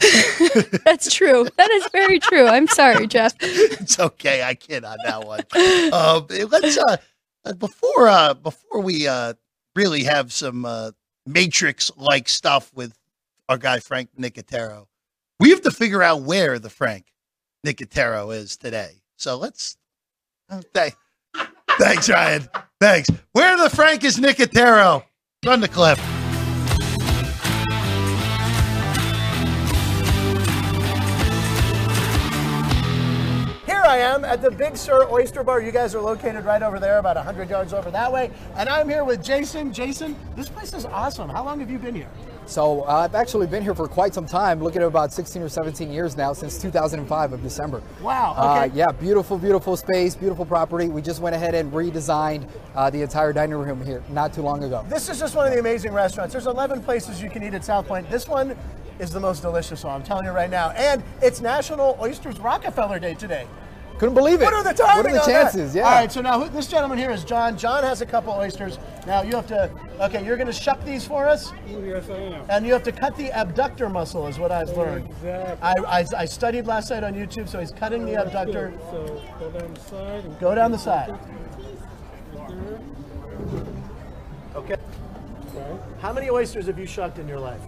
(laughs) That's true. That is very true. I'm sorry, Jeff. it's okay. I kid on that one. Uh, let's uh, uh, before uh, before we uh, really have some uh, Matrix like stuff with our guy Frank Nicotero, we have to figure out where the Frank Nicotero is today. So let's. Okay. thanks, Ryan. Thanks. Where the Frank is Nicotero? Run the clip. Here I am at the Big Sur Oyster Bar. You guys are located right over there, about 100 yards over that way. And I'm here with Jason. Jason, this place is awesome. How long have you been here? So uh, I've actually been here for quite some time, looking at about 16 or 17 years now, since 2005 of December. Wow, Uh, yeah, beautiful, beautiful space, beautiful property. We just went ahead and redesigned uh, the entire dining room here not too long ago. This is just one of the amazing restaurants. There's 11 places you can eat at South Point. This one is the most delicious one, I'm telling you right now. And it's National Oysters Rockefeller Day today. Couldn't believe it. What are the timing What are the on that? chances? Yeah. All right, so now who- this gentleman here is John. John has a couple oysters. Now you have to, okay, you're going to shuck these for us? Yes, I am. And you have to cut the abductor muscle, is what I've learned. Exactly. I, I, I studied last night on YouTube, so he's cutting the abductor. So go down the side. And Go down the side. Right there. Okay. How many oysters have you shucked in your life?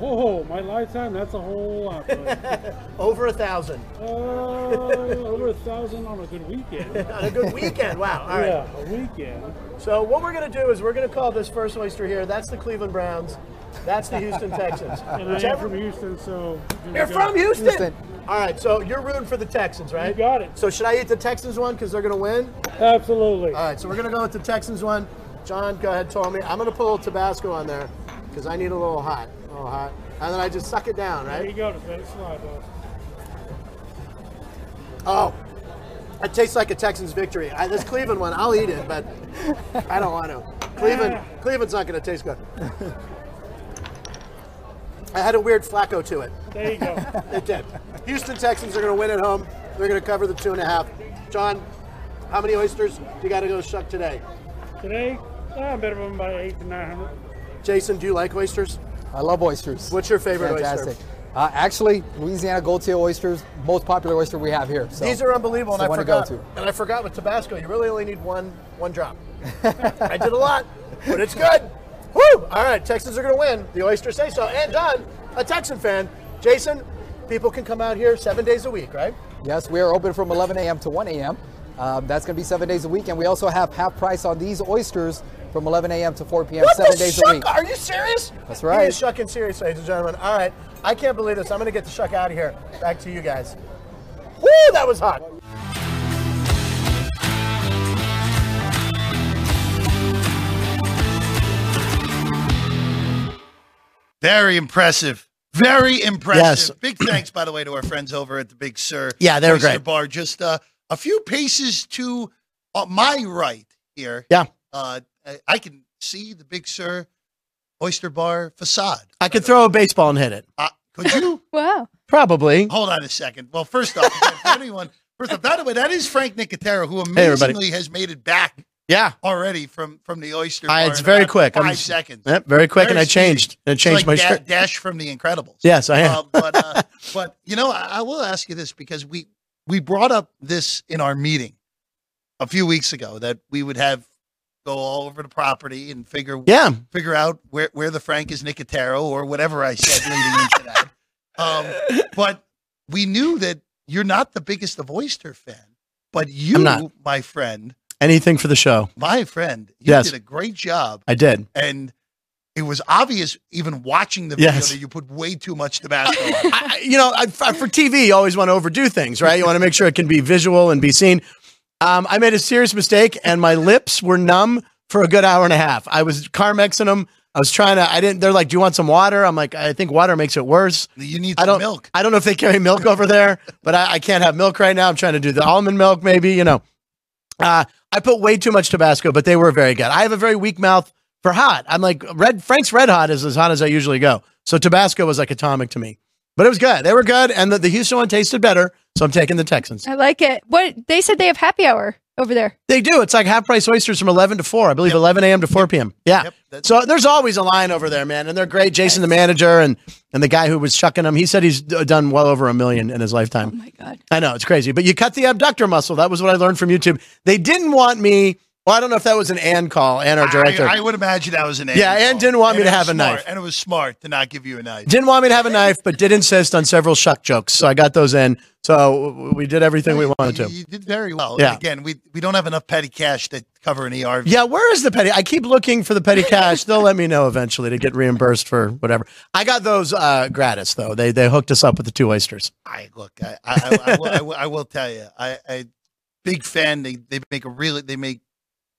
Oh, my lifetime, that's a whole lot. (laughs) Over a thousand uh, over a thousand on a good weekend. (laughs) on a good weekend. Wow. All right. Yeah, a weekend. So what we're going to do is we're going to call this first oyster here. That's the Cleveland Browns. That's the Houston Texans. (laughs) And I am from Houston, so. You're go. from Houston? Houston. All right, so you're rooting for the Texans, right? You got it. So should I eat the Texans one because they're going to win? Absolutely. All right, so we're going to go with the Texans one. John, go ahead, tell me. I'm going to put a little Tabasco on there because I need a little hot. Little hot. And then I just suck it down, right? There you go. Just let it slide. Oh, it tastes like a Texans victory. I, this Cleveland one, I'll eat it, but I don't want to. Cleveland, (laughs) Cleveland's not going to taste good. I had a weird flacco to it. There you go. (laughs) It did. Houston Texans are going to win at home. They're going to cover the two and a half. John, how many oysters do you got to go shuck today? Today, I'm better than by eight to nine hundred. Jason, do you like oysters? I love oysters. What's your favorite Fantastic. oyster? Uh, actually, Louisiana Gold Tail oysters, most popular oyster we have here. So These are unbelievable, and I to forgot. go to. And I forgot with Tabasco, you really only need one one drop. (laughs) I did a lot, but it's good. Woo! All right, Texans are going to win. The oysters say so. And John, a Texan fan. Jason, people can come out here seven days a week, right? Yes, we are open from 11 a.m. to 1 a.m. Um, that's going to be seven days a week, and we also have half price on these oysters from 11 a.m. to 4 p.m. What seven the days shuck? a week. Are you serious? That's He right. is shucking serious, ladies and gentlemen. All right, I can't believe this. I'm going to get the shuck out of here. Back to you guys. Woo, that was hot. Very impressive. Very impressive. Yes. Big thanks, by the way, to our friends over at the Big Sur. Yeah, they were Oyster great. Bar. Just uh, a few paces to uh, my right here. Yeah. Uh, I, I can see the Big Sur Oyster Bar facade. I could throw a baseball and hit it. Uh, could you? (laughs) Wow. Probably. Hold on a second. Well, first off, anyone, first off, by the way, that is Frank Nicotero, who Hey, amazingly has made it back Yeah. already from from the Oyster I- Bar. it's very quick. 5 I'm- seconds. Yep, very quick, Very and I speedy. changed. I It's changed like my Da- Dash from The Incredibles. Yes, I am. Uh, but uh, (laughs) but you know, I, I will ask you this because we we brought up this in our meeting a few weeks ago that we would have go all over the property and figure Yeah. figure out where where the Frank is Nicotero or whatever I said leading into that. Um, but we knew that you're not the biggest of oyster fan, but you, my friend, Anything for the show. my friend, you Yes. did a great job, I did. and it was obvious even watching the video Yes. that you put way too much Tabasco. I, I- you know, I, for TV, you always want to overdo things, right? You want to make sure it can be visual and be seen. Um, I made a serious mistake, and my lips were numb for a good hour and a half. I was Carmexing them. I was trying to. I didn't. They're like, "Do you want some water?" I'm like, "I think water makes it worse." You need I don't. milk. I don't know if they carry milk over there, but I, I can't have milk right now. I'm trying to do the almond milk, maybe. You know, uh, I put way too much Tabasco, but they were very good. I have a very weak mouth for hot. I'm like red. Frank's Red Hot is as hot as I usually go. So Tabasco was like atomic to me, but it was good. They were good, and the, the Houston one tasted better. So I'm taking the Texans. I like it. What they said they have happy hour over there. They do. It's like half price oysters from 11 to 4. I believe 11 a.m. to 4 p.m. Yeah. Yep, so there's always a line over there, man. And they're great. Jason, the manager, and, and the guy who was chucking them, he said he's done well over a million in his lifetime. Oh my god. I know. It's crazy. But you cut the abductor muscle. That was what I learned from YouTube. They didn't want me. Well, I don't know if that was an Ann call, Ann, our director. I, I would imagine that was an and Yeah, Ann Ann call. didn't want me And to have a smart, knife. and it was smart to not give you a knife. didn't want me to have a knife, but did insist on several shuck jokes. So I got those in. So we did everything we wanted to. you did very well. Yeah. Again, we we don't have enough petty cash to cover an ERV. Yeah, where is the petty? I keep looking for the petty cash. They'll let me know eventually to get reimbursed for whatever. I got those uh, gratis though. They they hooked us up with the two oysters. I look. I I, I, I, will, I, will, I will tell you. I, I big fan. They they make a really they make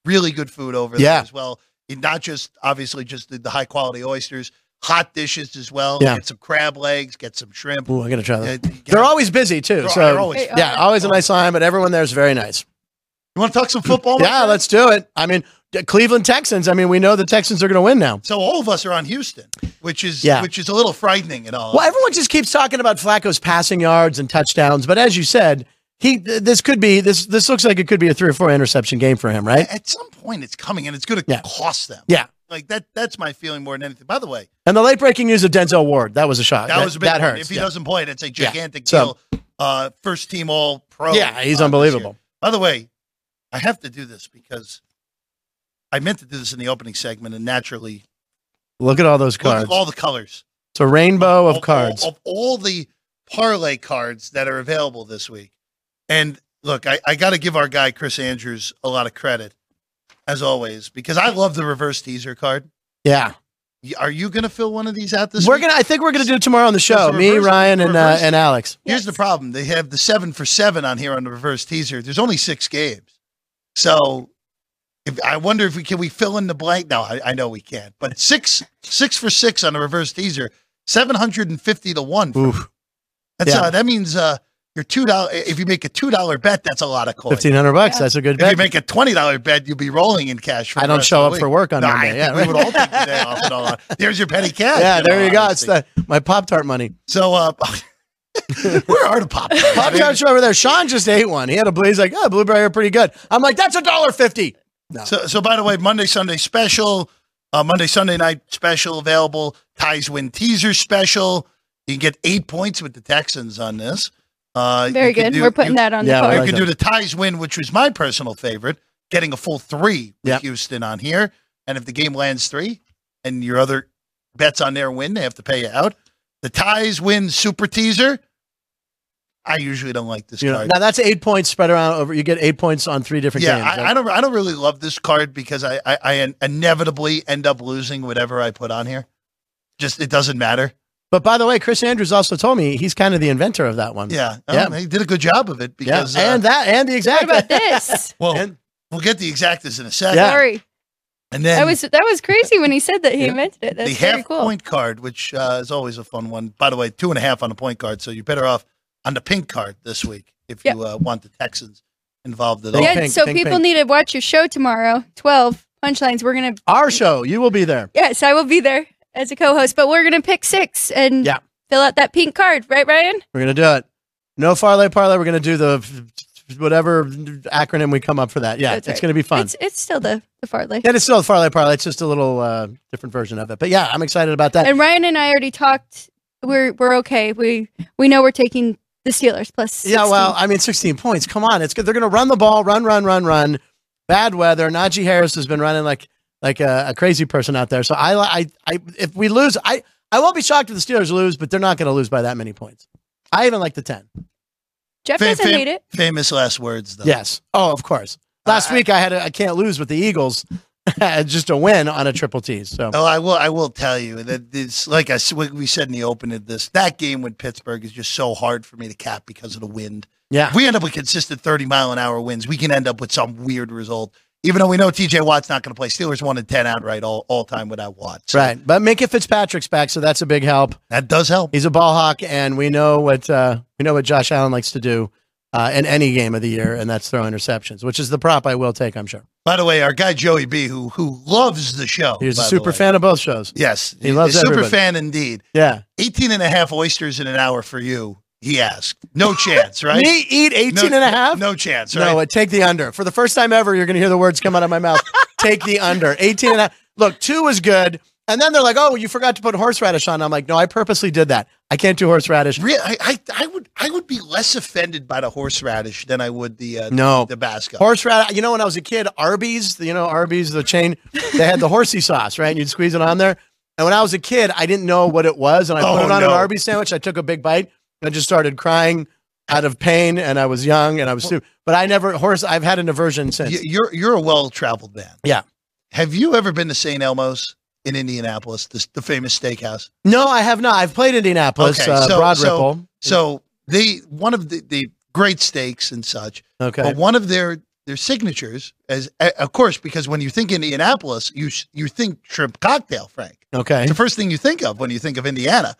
really good food over there Yeah. as well. And not just obviously just the, the high quality oysters, hot dishes as well. Yeah. Get some crab legs. Get some shrimp. Ooh, I gotta try that. get- They're always busy too. They're- So they're always- They yeah, always a nice line. But everyone there is very nice. You want to talk some football? Yeah, friend? let's do it. I mean, the Cleveland Texans. I mean, we know the Texans are going to win now. So all of us are on Houston, which is Yeah. which is a little frightening at all. Well, everyone just keeps talking about Flacco's passing yards and touchdowns, but as you said, he this could be this this looks like it could be a three or four interception game for him, right? At some point, it's coming and it's going to Yeah. cost them. Yeah. Like that. That's my feeling more than anything. By the way, And the late breaking news of Denzel Ward that was a shock. that, was a big that hurts. If he yeah. doesn't play, it's a Yeah. gigantic So- deal. Uh, first team All Pro. Yeah, he's uh, unbelievable. By the way, I have to do this because I meant to do this in the opening segment, and naturally, Look at all those look at cards. all the colors. It's a rainbow of cards. All, of all the parlay cards that are available this week. And look, I, I got to give our guy Chris Andrews a lot of credit, as always, because I love the reverse teaser card. Yeah. Are you going to fill one of these out this We're week? gonna. I think we're gonna do it tomorrow on the show. the Me, reverse- Ryan, and uh, reverse- and Alex. Here's the problem: they have the seven for seven on here on the reverse teaser. There's only six games, so if, I wonder if we can we fill in the blank. No, I, I know we can't. But six six for six on the reverse teaser, seven hundred and fifty to one. Oof. That's Yeah. uh, that means uh, your two dollar. If you make a two dollar bet, that's a lot of coin. Fifteen hundred bucks. That's a good bet. If you make a twenty dollar bet, you'll be rolling in cash. For I don't show up for work on No, Monday. I Yeah, think we would all take the day off and all that. There's your petty cash. yeah, in there all you go. It's the, my Pop Tart money. So, uh, (laughs) where are the pop? Tarts? Pop Tarts are over there. Sean just ate one. He had a blue. He's like, oh, blueberry are pretty good. I'm like, that's a dollar fifty. No. So, so by the way, Monday, Sunday special, uh, Monday, Sunday night special available. Ties win teaser special. You can get eight points with the Texans on this. Uh, Very good. do- We're putting you- that on Yeah, the we You card. can do the ties win, which was my personal favorite, getting a full three with Yep. Houston on here. And if the game lands three and your other bets on there win, they have to pay you out. The ties win super teaser. I usually don't like this You know, card. now that's eight points spread around over. You get eight points on three different yeah, games. I, I don't. I don't really love this card because I, I, I inevitably end up losing whatever I put on here. Just it doesn't matter. But by the way, Chris Andrews also told me he's kind of the inventor of that one. Yeah, Yeah. Um, he did a good job of it Yeah, because. uh, and that and the What exact. about this? (laughs) well, and- we'll get the exactas in a second. Yeah. Sorry. and then That was that was crazy when he said that he invented it. That's the half cool. point card, which uh, is always a fun one. By the way, two and a half on the point card, so you're better off on the pink card this week if Yep. you uh, want the Texans involved at Pink, all. yeah, pink, so pink, people pink. need to watch your show tomorrow. Twelve punchlines. We're gonna Our show, you will be there. yes, I will be there as a co-host, but we're gonna pick six and Yeah. fill out that pink card, right, Ryan? We're gonna do it. No parlay parlay. We're gonna do the whatever acronym we come up for that. Yeah, That's it's right. gonna be fun. It's it's still the the parlay. yeah, it's still the parlay parlay. It's just a little uh, different version of it. But yeah, I'm excited about that. And Ryan and I already talked. We're we're okay. We we know we're taking the Steelers plus. 16. Yeah, well, I mean, 16 points. Come on, it's good. They're going to run the ball, run, run, run, run. Bad weather. Najee Harris has been running like like a, a crazy person out there. So I, I, I, if we lose, I, I won't be shocked if the Steelers lose, but they're not going to lose by that many points. I even like the 10. Jeff Fam- doesn't fam- hate it. Famous last words, though. Yes. Oh, of course. Last Uh, week I had a, I can't lose with the Eagles, (laughs) just a win on a triple T. So Oh, I will. I will tell you that it's like I s- we said in the open of this. That game with Pittsburgh is just so hard for me to cap because of the wind. yeah, If we end up with consistent thirty mile an hour winds, we can end up with some weird result. Even though we know T.J. Watt's not going to play, Steelers one and ten outright all, all time without Watt. So right. But Minkah Fitzpatrick's back, so that's a big help. that does help. He's a ball hawk, and we know what uh, we know what Josh Allen likes to do uh, in any game of the year, and that's throw interceptions, which is the prop I will take. I'm sure By the way, our guy Joey B, who who loves the show, he's a super fan of both shows. Yes, He loves a super everybody. fan indeed. Yeah, 18 and a half oysters in an hour for you. He asked. No chance, (laughs) right? me eat 18 no, and a half. No chance, right? No, take the under. For the first time ever, you're going to hear the words come out of my mouth. (laughs) take the under. 18 and a half. Look, two was good. And then they're like, oh, you forgot to put horseradish on. I'm like, no, I purposely did that. I can't do horseradish. Re- I, I, I would I would be less offended by the horseradish than I would the uh, No. the Tabasco. Horseradish. You know, when I was a kid, Arby's, you know, Arby's, the chain, they had the horsey sauce, right? And you'd squeeze it on there. And when I was a kid, I didn't know what it was. And I Oh, put it on no. an Arby's sandwich. I took a big bite I just started crying out of pain. And I was young and I was stupid. But I never, horse, I've had an aversion since. You- you're you're a well traveled man. Yeah. Have you ever been to St. Elmo's in Indianapolis, the, the famous steakhouse? no, I have not. I've played Indianapolis, Okay, uh, so- Broad so- Ripple. So they one of the, the great steaks and such, Okay. but one of their their signatures, as of course, because when you think Indianapolis, you you think shrimp cocktail, Frank. Okay. It's the first thing you think of when you think of Indiana.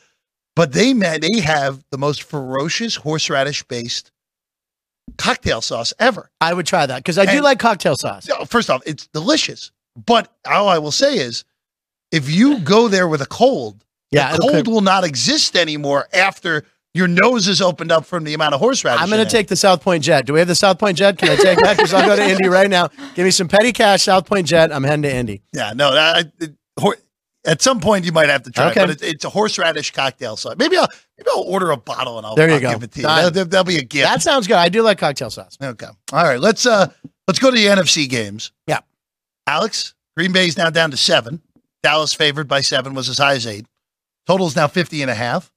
But they they have the most ferocious horseradish based cocktail sauce ever. I would try that because I do like cocktail sauce. First off, it's delicious. But all I will say is, if you go there with a cold, Yeah, the cold will not exist anymore after your nose is opened up from the amount of horseradish. I'm going to take the South Point Jet. Do we have the South Point Jet? Can I take that? Because I'll go to Indy right now. Give me some petty cash, South Point Jet. I'm heading to Indy. Yeah, no. Hor- at some point, you might have to try. Okay. it, But it, it's a horseradish cocktail sauce. Maybe I'll maybe I'll order a bottle and I'll, There you I'll go. give it to you. Done. That'll, that'll- that'll be a gift. That sounds good. I do like cocktail sauce. Okay. All right. Let's uh let's go to the NFC games. Yeah. Alex, Green Bay's now down to seven. Dallas favored by seven was as high as eight. Total's now 50 and a half.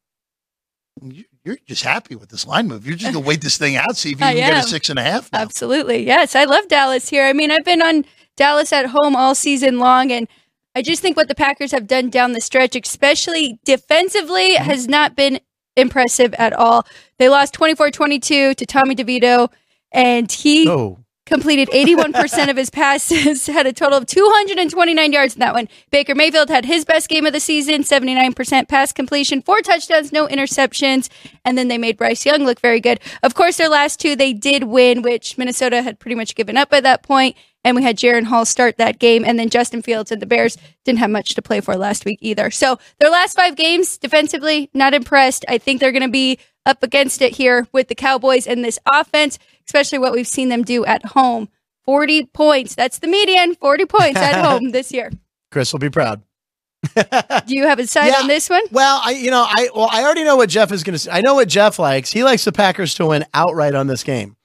You- You're just happy with this line move. You're just gonna wait this thing out, see if you (laughs) I can get a six and a half. Now. Absolutely. Yes. I love Dallas here. I mean, I've been on Dallas at home all season long, and I just think what the Packers have done down the stretch, especially defensively, Mm-hmm. has not been impressive at all. They lost 24 22 to Tommy DeVito, and he Oh, completed 81% of his (laughs) passes, (laughs) had a total of 229 yards in that one. Baker Mayfield had his best game of the season, 79% pass completion, four touchdowns, no interceptions, and then they made Bryce Young look very good. Of course, their last two they did win, which Minnesota had pretty much given up by that point, and we had Jaren Hall start that game, and then Justin Fields and the Bears didn't have much to play for last week either. So their last five games, defensively, not impressed. I think they're going to be up against it here with the Cowboys and this offense, especially what we've seen them do at home. 40 points. That's the median. 40 points at (laughs) home this year. Chris will be proud. (laughs) Do you have a side Yeah. on this one? Well, I you know I well I already know what Jeff is going to say. I know what Jeff likes. He likes the Packers to win outright on this game.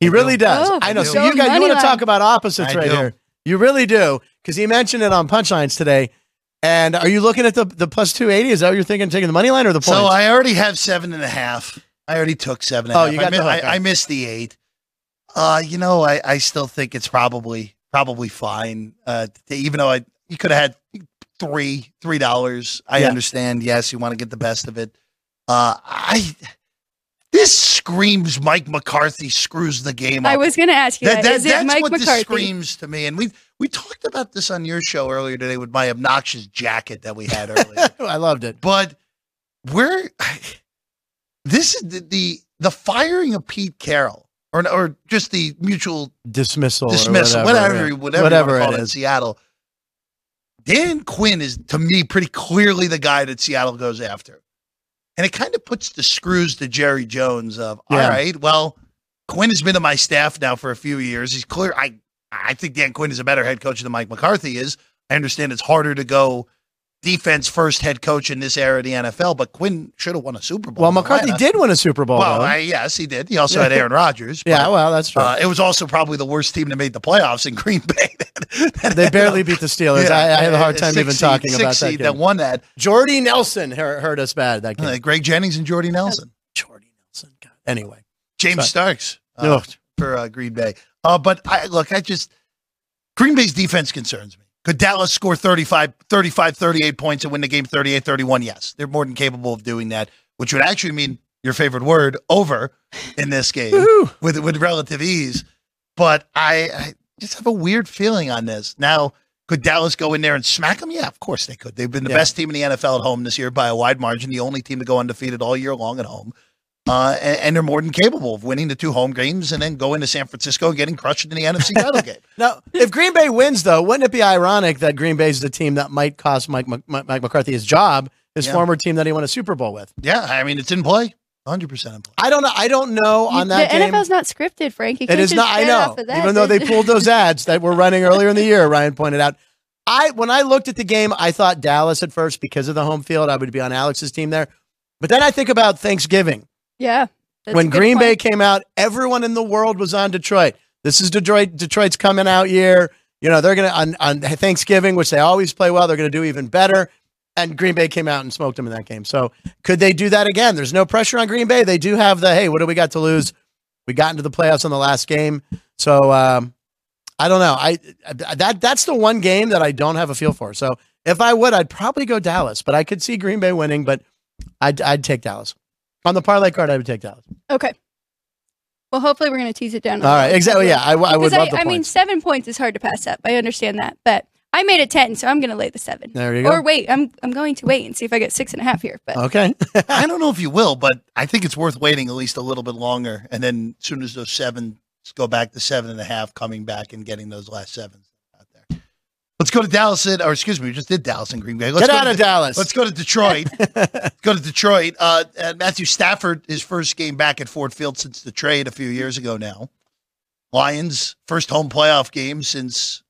He really does. Oh, I know. So you guys, you want to talk about opposites I right do. here? You really do because he mentioned it on Punchlines today. And are you looking at the the plus two eighty? Is that what you're thinking? Taking the money line or the points? So I already have seven and a half. I already took seven and Oh, half. you got I, the hook, I, okay. I missed the eight. Uh, you know, I, I still think it's probably probably fine. Uh, even though I you could have had three three dollars. I Yeah. understand. Yes, you want to get the best of it. Uh, I this screams Mike McCarthy screws the game up. I was going to ask you that. That- Is that- it that's Mike what McCarthy? this screams to me. And we we talked about this on your show earlier today with my obnoxious jacket that we had earlier. (laughs) I loved it. but we're (sighs) this is the, the the firing of Pete Carroll or or just the mutual Dismissal. or dismissal, whatever, whatever, yeah. whatever, Whatever you it wanna call it in. Seattle. Dan Quinn is to me pretty clearly the guy that Seattle goes after. And it kind of puts the screws to Jerry Jones of, Yeah. all right, well, Quinn has been on my staff now for a few years. He's clear. I I think Dan Quinn is a better head coach than Mike McCarthy is. I understand it's harder to go defense first head coach in this era of the NFL, but Quinn should have won a Super Bowl. Well, McCarthy Atlanta. did win a Super Bowl. Well. I, yes, he did. He also had (laughs) Aaron Rodgers. yeah, but, well, that's true. uh, it was also probably the worst team that made the playoffs in Green Bay. (laughs) they barely beat the Steelers. I, I had a hard time even seed- talking about that. game. that won that. Jordy Nelson hurt, us bad that game. Uh, Greg Jennings and Jordy Nelson, Jordy Nelson. God. Anyway, James Sorry. Starks uh, for uh, Green Bay. Uh, but I look, I just Green Bay's defense concerns me. Could Dallas score 35, 35, 38 points and win the game 38 31? Yes, they're more than capable of doing that, which would actually mean your favorite word over in this game with with relative ease. But I, I just have a weird feeling on this. Now, could Dallas go in there and smack them? Yeah, of course they could. They've been the Yeah. best team in the NFL at home this year by a wide margin, the only team to go undefeated all year long at home. Uh, and, and they're more than capable of winning the two home games and then going to San Francisco and getting crushed in the (laughs) NFC title game. Now, if Green Bay wins, though, wouldn't it be ironic that Green Bay is the team that might cost Mike, Mc- Mike McCarthy his job, his Yeah. former team that he won a Super Bowl with? Yeah, I mean it's in play, hundred percent in play. I don't know. I don't know You- on that the game. NFL's not scripted, Frank. It is can't is just not. I know. of that. Even though they (laughs) pulled those ads that were running earlier in the year, Ryan pointed out. I when I looked at the game, I thought Dallas at first because of the home field. I would be on Alex's team there, but then I think about Thanksgiving. Yeah. when Green Bay came out, everyone in the world was on Detroit. This is Detroit. Detroit's coming out year. You know they're gonna on, on Thanksgiving, which they always play well. They're gonna do even better. And Green Bay came out and smoked them in that game. So could they do that again? There's no pressure on Green Bay. They do have the hey, what do we got to lose? We got into the playoffs on the last game. So um, I don't know. I that that's the one game that I don't have a feel for. So if I would, I'd probably go Dallas. But I could see Green Bay winning. But I'd I'd take Dallas on the parlay card. I would take Dallas. Okay. Well, hopefully we're going to tease it down. a All right, exactly. Yeah, I, w- I would Because love the I, I mean, seven points is hard to pass up. I understand that, but I made it ten, so I'm going to lay the seven. There you go. Or wait, I'm I'm going to wait and see if I get six and a half here. But okay. (laughs) I don't know if you will, but I think it's worth waiting at least a little bit longer. And then as soon as those seven go back to seven and a half, coming back and getting those last sevens out there. Let's go to Dallas, and- or excuse me, we just did Dallas and Green Bay. Let's Get go out to of De- Dallas. Let's go to Detroit. (laughs) Go to Detroit. Uh, uh, Matthew Stafford, his first game back at Ford Field since the trade a few years ago now. Lions, first home playoff game since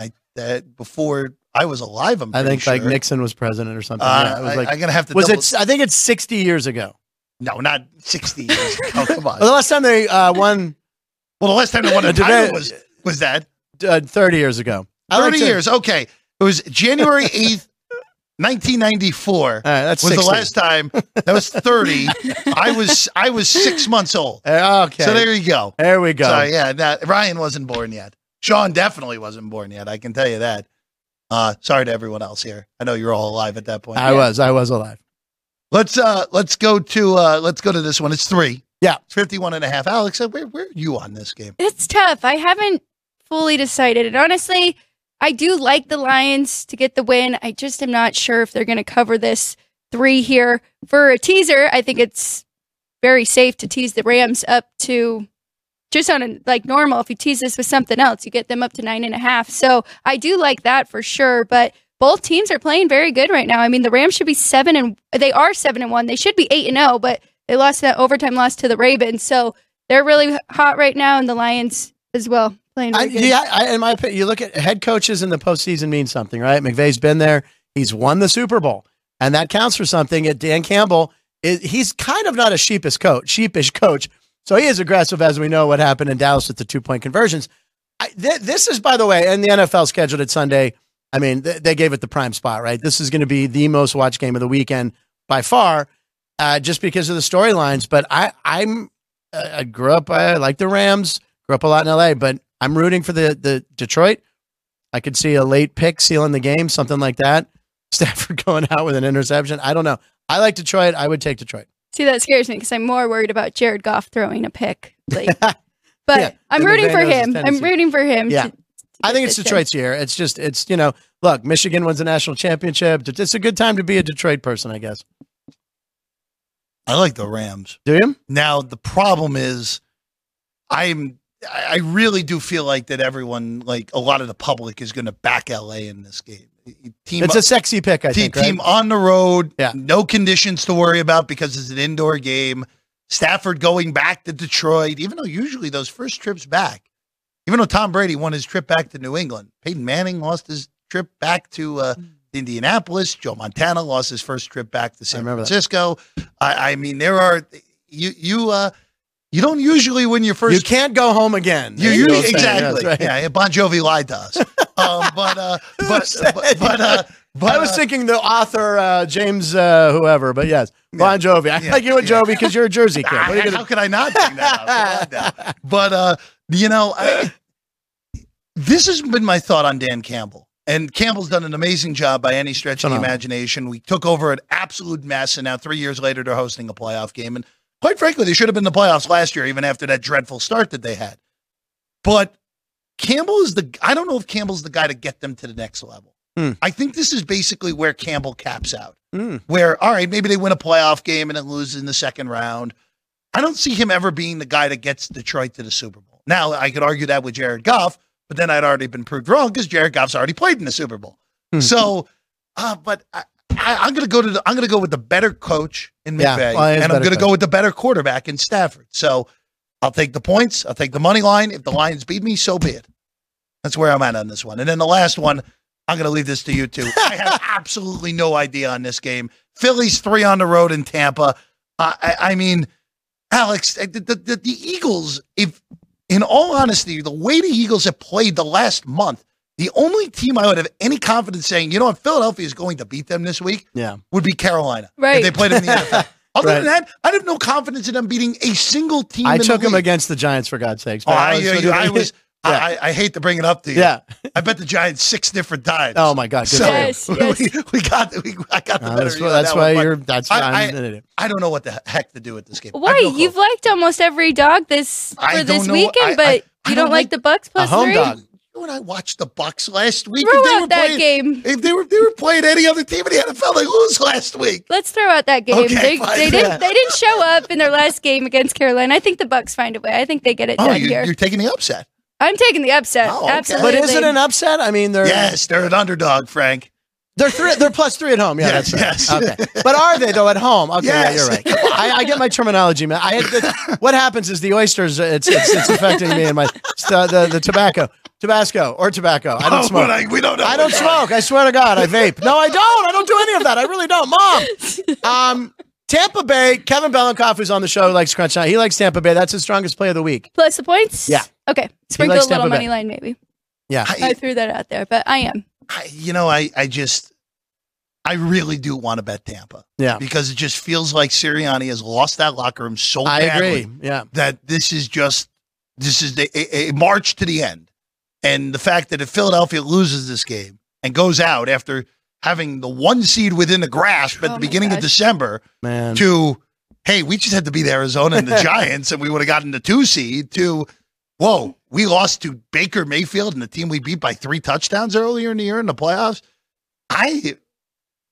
I that before I was alive. I'm I think like. Nixon was president or something. Uh, yeah, I, like I'm gonna have to. was double- it? I think it's sixty years ago. No, not 60 years ago. (laughs) Come on. Well, the last time they uh, won, Well, the last time they won a title was was that uh, thirty years ago. I like 30 years. Okay. It was January (laughs) 8th, 1994 that's was 60. the last time. That was 30. I was I was six months old. (laughs) Uh, Okay. So there you go. There we go. So yeah, that, Ryan wasn't born yet. Sean definitely wasn't born yet. I can tell you that. Uh, sorry to everyone else here. I know you're all alive at that point. I was. I was alive. Let's uh let's go to uh let's go to this one. It's three. Yeah. It's 51 and a half. Alex, uh, where where are you on this game? It's tough. I haven't fully decided. And honestly, I do like the Lions to get the win. I just am not sure if they're going to cover this three here. For a teaser, I think it's very safe to tease the Rams up to just on a, like normal. If you tease this with something else, you get them up to nine and a half. So I do like that for sure. But both teams are playing very good right now. I mean, the Rams should be seven and they are seven and one. They should be eight and zero, but they lost that overtime loss to the Ravens. So they're really hot right now, and the Lions as well playing. I, yeah, I, in my opinion, you look at head coaches in the postseason means something, right? McVay's been there. He's won the Super Bowl, and that counts for something. At Dan Campbell, is, he's kind of not a sheepish coach, sheepish coach. So he is aggressive, as we know what happened in Dallas with the two point conversions. I, th- this is, by the way, and the NFL scheduled it Sunday. I mean, th- they gave it the prime spot, right? This is going to be the most watched game of the weekend by far, uh, just because of the storylines. But I, I'm, uh, I grew up, I like the Rams, grew up a lot in LA, but I'm rooting for the the Detroit. I could see a late pick sealing the game, something like that. (laughs) Stafford going out with an interception. I don't know. I like Detroit. I would take Detroit. See, that scares me because I'm more worried about Jared Goff throwing a pick. Like, (laughs) but Yeah, I'm and rooting McVay for knows his him. I'm rooting for him. Yeah. to- to I think it's Detroit's year. It's just, it's, you know, look, Michigan wins a national championship. It's a good time to be a Detroit person, I guess. I like the Rams. Do you? Now the problem is, I'm I I really do feel like that everyone, like a lot of the public, is going to back LA in this game. Team It's a sexy pick, I team, think. right? team on the road, Yeah. no conditions to worry about because it's an indoor game. Stafford going back to Detroit, even though usually those first trips back, even though Tom Brady won his trip back to New England, Peyton Manning lost his trip back to uh, Indianapolis. Joe Montana lost his first trip back to San remember that. Francisco. I, I mean, there are you you uh you don't usually win your first You can't go home again. you, you exactly. Right. Yeah, Bon Jovi lied to us. (laughs) um, but uh, but but but, uh, but I was uh, thinking the author, uh, James, uh, whoever, but yes, Bon Jovi. I Yeah, like you and yeah. Jovi because you're a Jersey kid. What you gonna- how could I not bring that up? Come on now. But uh, you know, I, this has been my thought on Dan Campbell. And Campbell's done an amazing job by any stretch of the imagination. We took over an absolute mess, and now three years later, they're hosting a playoff game. And quite frankly, they should have been in the playoffs last year, even after that dreadful start that they had. But Campbell is the I don't know if Campbell's the guy to get them to the next level. Hmm. I think this is basically where Campbell caps out. Mm. Where, all right, maybe they win a playoff game and then lose in the second round. I don't see him ever being the guy that gets Detroit to the Super Bowl. Now, I could argue that with Jared Goff, but then I'd already been proved wrong because Jared Goff's already played in the Super Bowl. Hmm. So, uh, but I, I, I'm going to go to the, I'm going to go with the better coach in Yeah, McVay, well, and I'm going to go with the better quarterback in Stafford. So, I'll take the points. I'll take the money line. If the Lions beat me, so be it. That's where I'm at on this one. And then the last one, I'm going to leave this to you two. I have (laughs) absolutely no idea on this game. Phillies three on the road in Tampa. Uh, I, I mean, Alex, the, the, the, the Eagles, if in all honesty, the way the Eagles have played the last month, the only team I would have any confidence saying, you know what, Philadelphia is going to beat them this week Yeah. would be Carolina. Right. If they played in the NFL. (laughs) Other Right. than that, I have no confidence in them beating a single team. I in took the him against the Giants for God's sakes. Oh, but I, was- I, I was. (laughs) Yeah. I, I hate to bring it up to you. Yeah. I bet the Giants six different times. Oh my God. So for you. Yes, (laughs) yes. we, we got we, I got the No, better. that's why, that's that why one, you're. That's I- why I- I'm an. I don't know what the heck to do with this game. Why? no. You've liked almost every dog this for this know. weekend, I- but I- I you don't don't like like the Bucks plus home three. dog. You and I watched the Bucks last week. Throw If they out were that playing- game. If they were they were playing any other team in the NFL, they lose last week. Let's throw out that game. Okay, they, fine. they didn't. (laughs) They didn't show up in their last game against Carolina. I think the Bucks find a way. I think they get it Oh, done you're, here. you're taking the upset. I'm taking the upset. Oh, okay. Absolutely. But is it an upset? I mean, they're Yes, they're an underdog, Frank. They're three, they're plus three at home. Yeah, Yes, that's right. yes. Okay, but are they though at home? Okay, yeah, you're right. I, I get my terminology, man. I the, what happens is the oysters. It's it's, it's affecting me and my uh, the the tobacco, Tabasco or tobacco. I don't Oh, smoke. but I- we don't know. I don't smoke. I swear to God, I vape. No, I don't. I don't do any of that. I really don't, Mom. Um, Tampa Bay. Kevin Belenkoff, who's on the show, likes Crunch Time. He likes Tampa Bay. That's his strongest play of the week. plus the points? Yeah. Okay. Sprinkle a little Tampa Bay. money line, maybe. Yeah. I threw that out there, but I am. I, you know, I I just I really do want to bet Tampa. Yeah. Because it just feels like Sirianni has lost that locker room so I badly agree. Yeah. that this is just this is a, a, a march to the end. And the fact that if Philadelphia loses this game and goes out after having the one seed within the grasp at Oh the my beginning of. December Man. to hey, we just had to beat Arizona and the (laughs) Giants and we would have gotten the two seed to whoa, we lost to Baker Mayfield and the team we beat by three touchdowns earlier in the year in the playoffs. I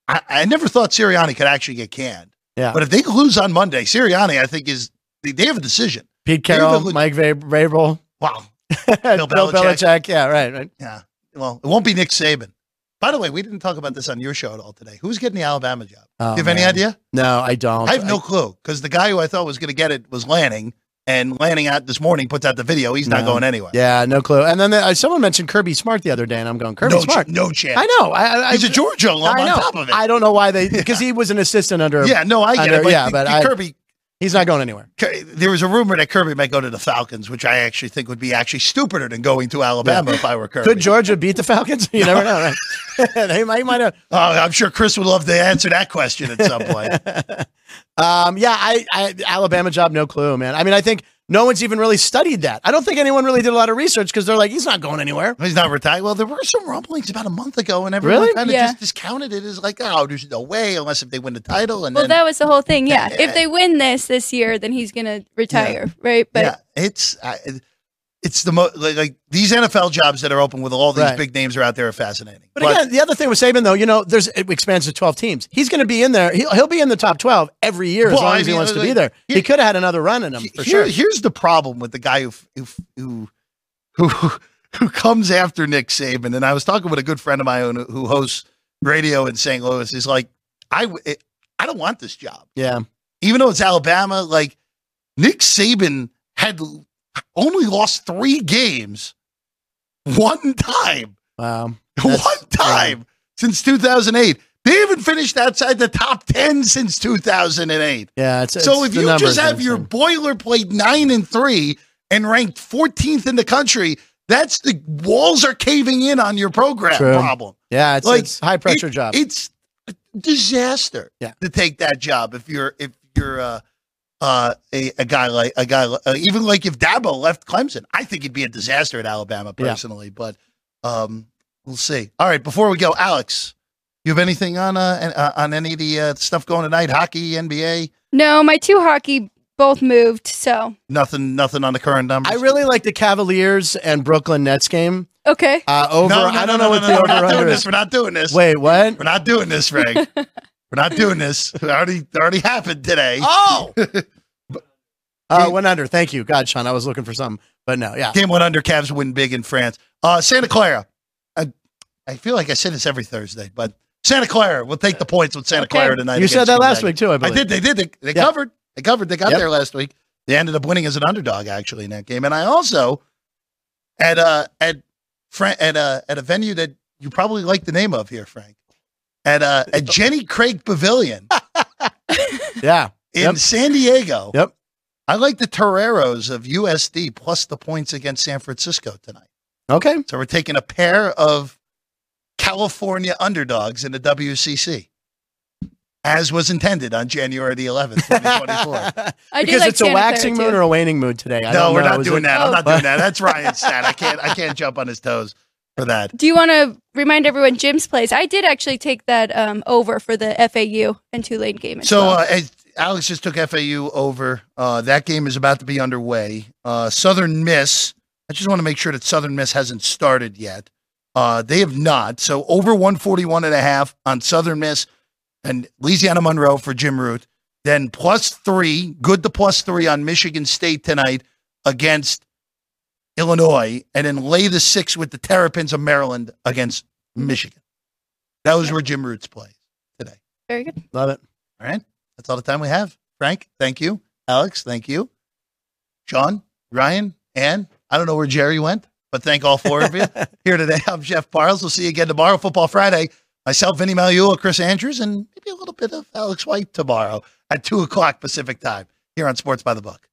I, I never thought Sirianni could actually get canned. Yeah. But if they lose on Monday, Sirianni, I think is they, they have a decision. Pete Carroll, David- Mike Vrabel, Wow. (laughs) Bill, Belichick. Belichick. Yeah, right, right. Yeah. Well, it won't be Nick Saban. By the way, we didn't talk about this on your show at all today. Who's getting the Alabama job? Oh, you have any idea? No, I don't. I have no clue because the guy who I thought was going to get it was Lanning, and Lanning out this morning puts out the video. He's not No. going anywhere. Yeah, no clue. And then the, uh, someone mentioned Kirby Smart the other day, and I'm going Kirby no, Smart. ch- no chance. I know. I, I, He's a Georgia alum I on top of it. I don't know why they because he was an assistant under. (laughs) yeah, no, I get under- it. But yeah, but Kirby, he's not going anywhere. There was a rumor that Kirby might go to the Falcons, which I actually think would be actually stupider than going to Alabama if I were Kirby. Could Georgia beat the Falcons? (laughs) You never know. Right? (laughs) they might might have. Oh, I'm sure Chris would love to answer that question at some point. (laughs) Um, yeah, I, I Alabama job, no clue, man. I mean, I think no one's even really studied that. I don't think anyone really did a lot of research because they're like, he's not going anywhere. He's not retired. Well, there were some rumblings about a month ago, and everyone Really? kind of Yeah. just discounted it as like, oh, there's no way unless if they win the title. And Well, then, that was the whole thing. (laughs) Yeah. If they win this this year, then he's going to retire, right? But yeah, it's it- it's the most like, like these NFL jobs that are open with all these Right. big names are out there are fascinating. But, again, the other thing with Saban, though, you know, there's it expands to 12 teams. He's going to be in there. He'll, he'll be in the top 12 every year as long I as he mean, wants to be there. here- he could have had another run in him for here- sure. Here's the problem with the guy who who who who, who comes after Nick Saban, and I was talking with a good friend of mine who, who hosts radio in St. Louis. He's like, I I don't want this job. Yeah. even though it's Alabama, like Nick Saban had only lost three games one time, Wow. (laughs) one time since 2008. They haven't finished outside the top 10 since 2008. Yeah. It's, so it's if you just have your boilerplate nine and three and ranked 14th in the country, that's the walls are caving in on your program True. problem. yeah, it's, like, it's high pressure it- job. It's a disaster Yeah. to take that job if you're if you're uh, uh, a, a guy like a guy uh, even like if Dabo left Clemson, I think it'd be a disaster at Alabama Yeah. personally. But um, we'll see. All right, before we go, Alex, you have anything on uh, uh on any of the uh, stuff going tonight? Hockey, NBA, no, my two hockey both moved. So, nothing, nothing on the current numbers. I really like the Cavaliers and Brooklyn Nets game. okay. Uh, over, No, no, I don't know no, what no, the no, over We're not doing under this. is. We're not doing this. Wait, what? We're not doing this, Frank. (laughs) we're not doing this. (laughs) It already already happened today. Oh, (laughs) uh, went under. Thank you, God, Sean. I was looking for something, but no, yeah. Game went under. Cavs win big in France. Uh, Santa Clara. I, I feel like I say this every Thursday, but Santa Clara will take the points with Santa Okay. Clara tonight. You said that last week too. I I did. They did. They, they Yeah. covered. They covered. They got Yep. there last week. They ended up winning as an underdog actually in that game. And I also at uh at Frank at uh at a venue that you probably like the name of here, Frank. At uh at Jenny Craig Pavilion (laughs) Yeah. in Yep. San Diego. Yep. I like the Toreros of USD plus the points against San Francisco tonight. Okay. So we're taking a pair of California underdogs in the WCC, as was intended on January the 11th, 2024. (laughs) I do because like it's a waxing moon or a waning moon today. I no, don't we're know. not Is doing it- that. I'm Oh. not doing that. That's Ryan's (laughs) stat. I can't. I can't jump on his toes for that. Do you want to remind everyone Jim's plays? I did actually take that um, over for the FAU and Tulane game. As So well. uh, Alex just took FAU over. Uh, that game is about to be underway. Uh, Southern Miss. I just want to make sure that Southern Miss hasn't started yet. Uh, they have not. So over 141 and a half on Southern Miss and Louisiana Monroe for Jim Root. Then plus three, good to plus three on Michigan State tonight against Illinois. And then lay the six with the Terrapins of Maryland against Michigan. That was where Jim Root's plays today. Very good. Love it. All right. That's all the time we have. Frank, thank you. Alex, thank you. Sean, Ryan, Ann, I don't know where Jerry went, but thank all four of you (laughs) here today. I'm Jeff Parles. We'll see you again tomorrow, Football Friday. Myself, Vinny Magliulo, Chris Andrews, and maybe a little bit of Alex White tomorrow at 2 o'clock Pacific time here on Sports by the Book.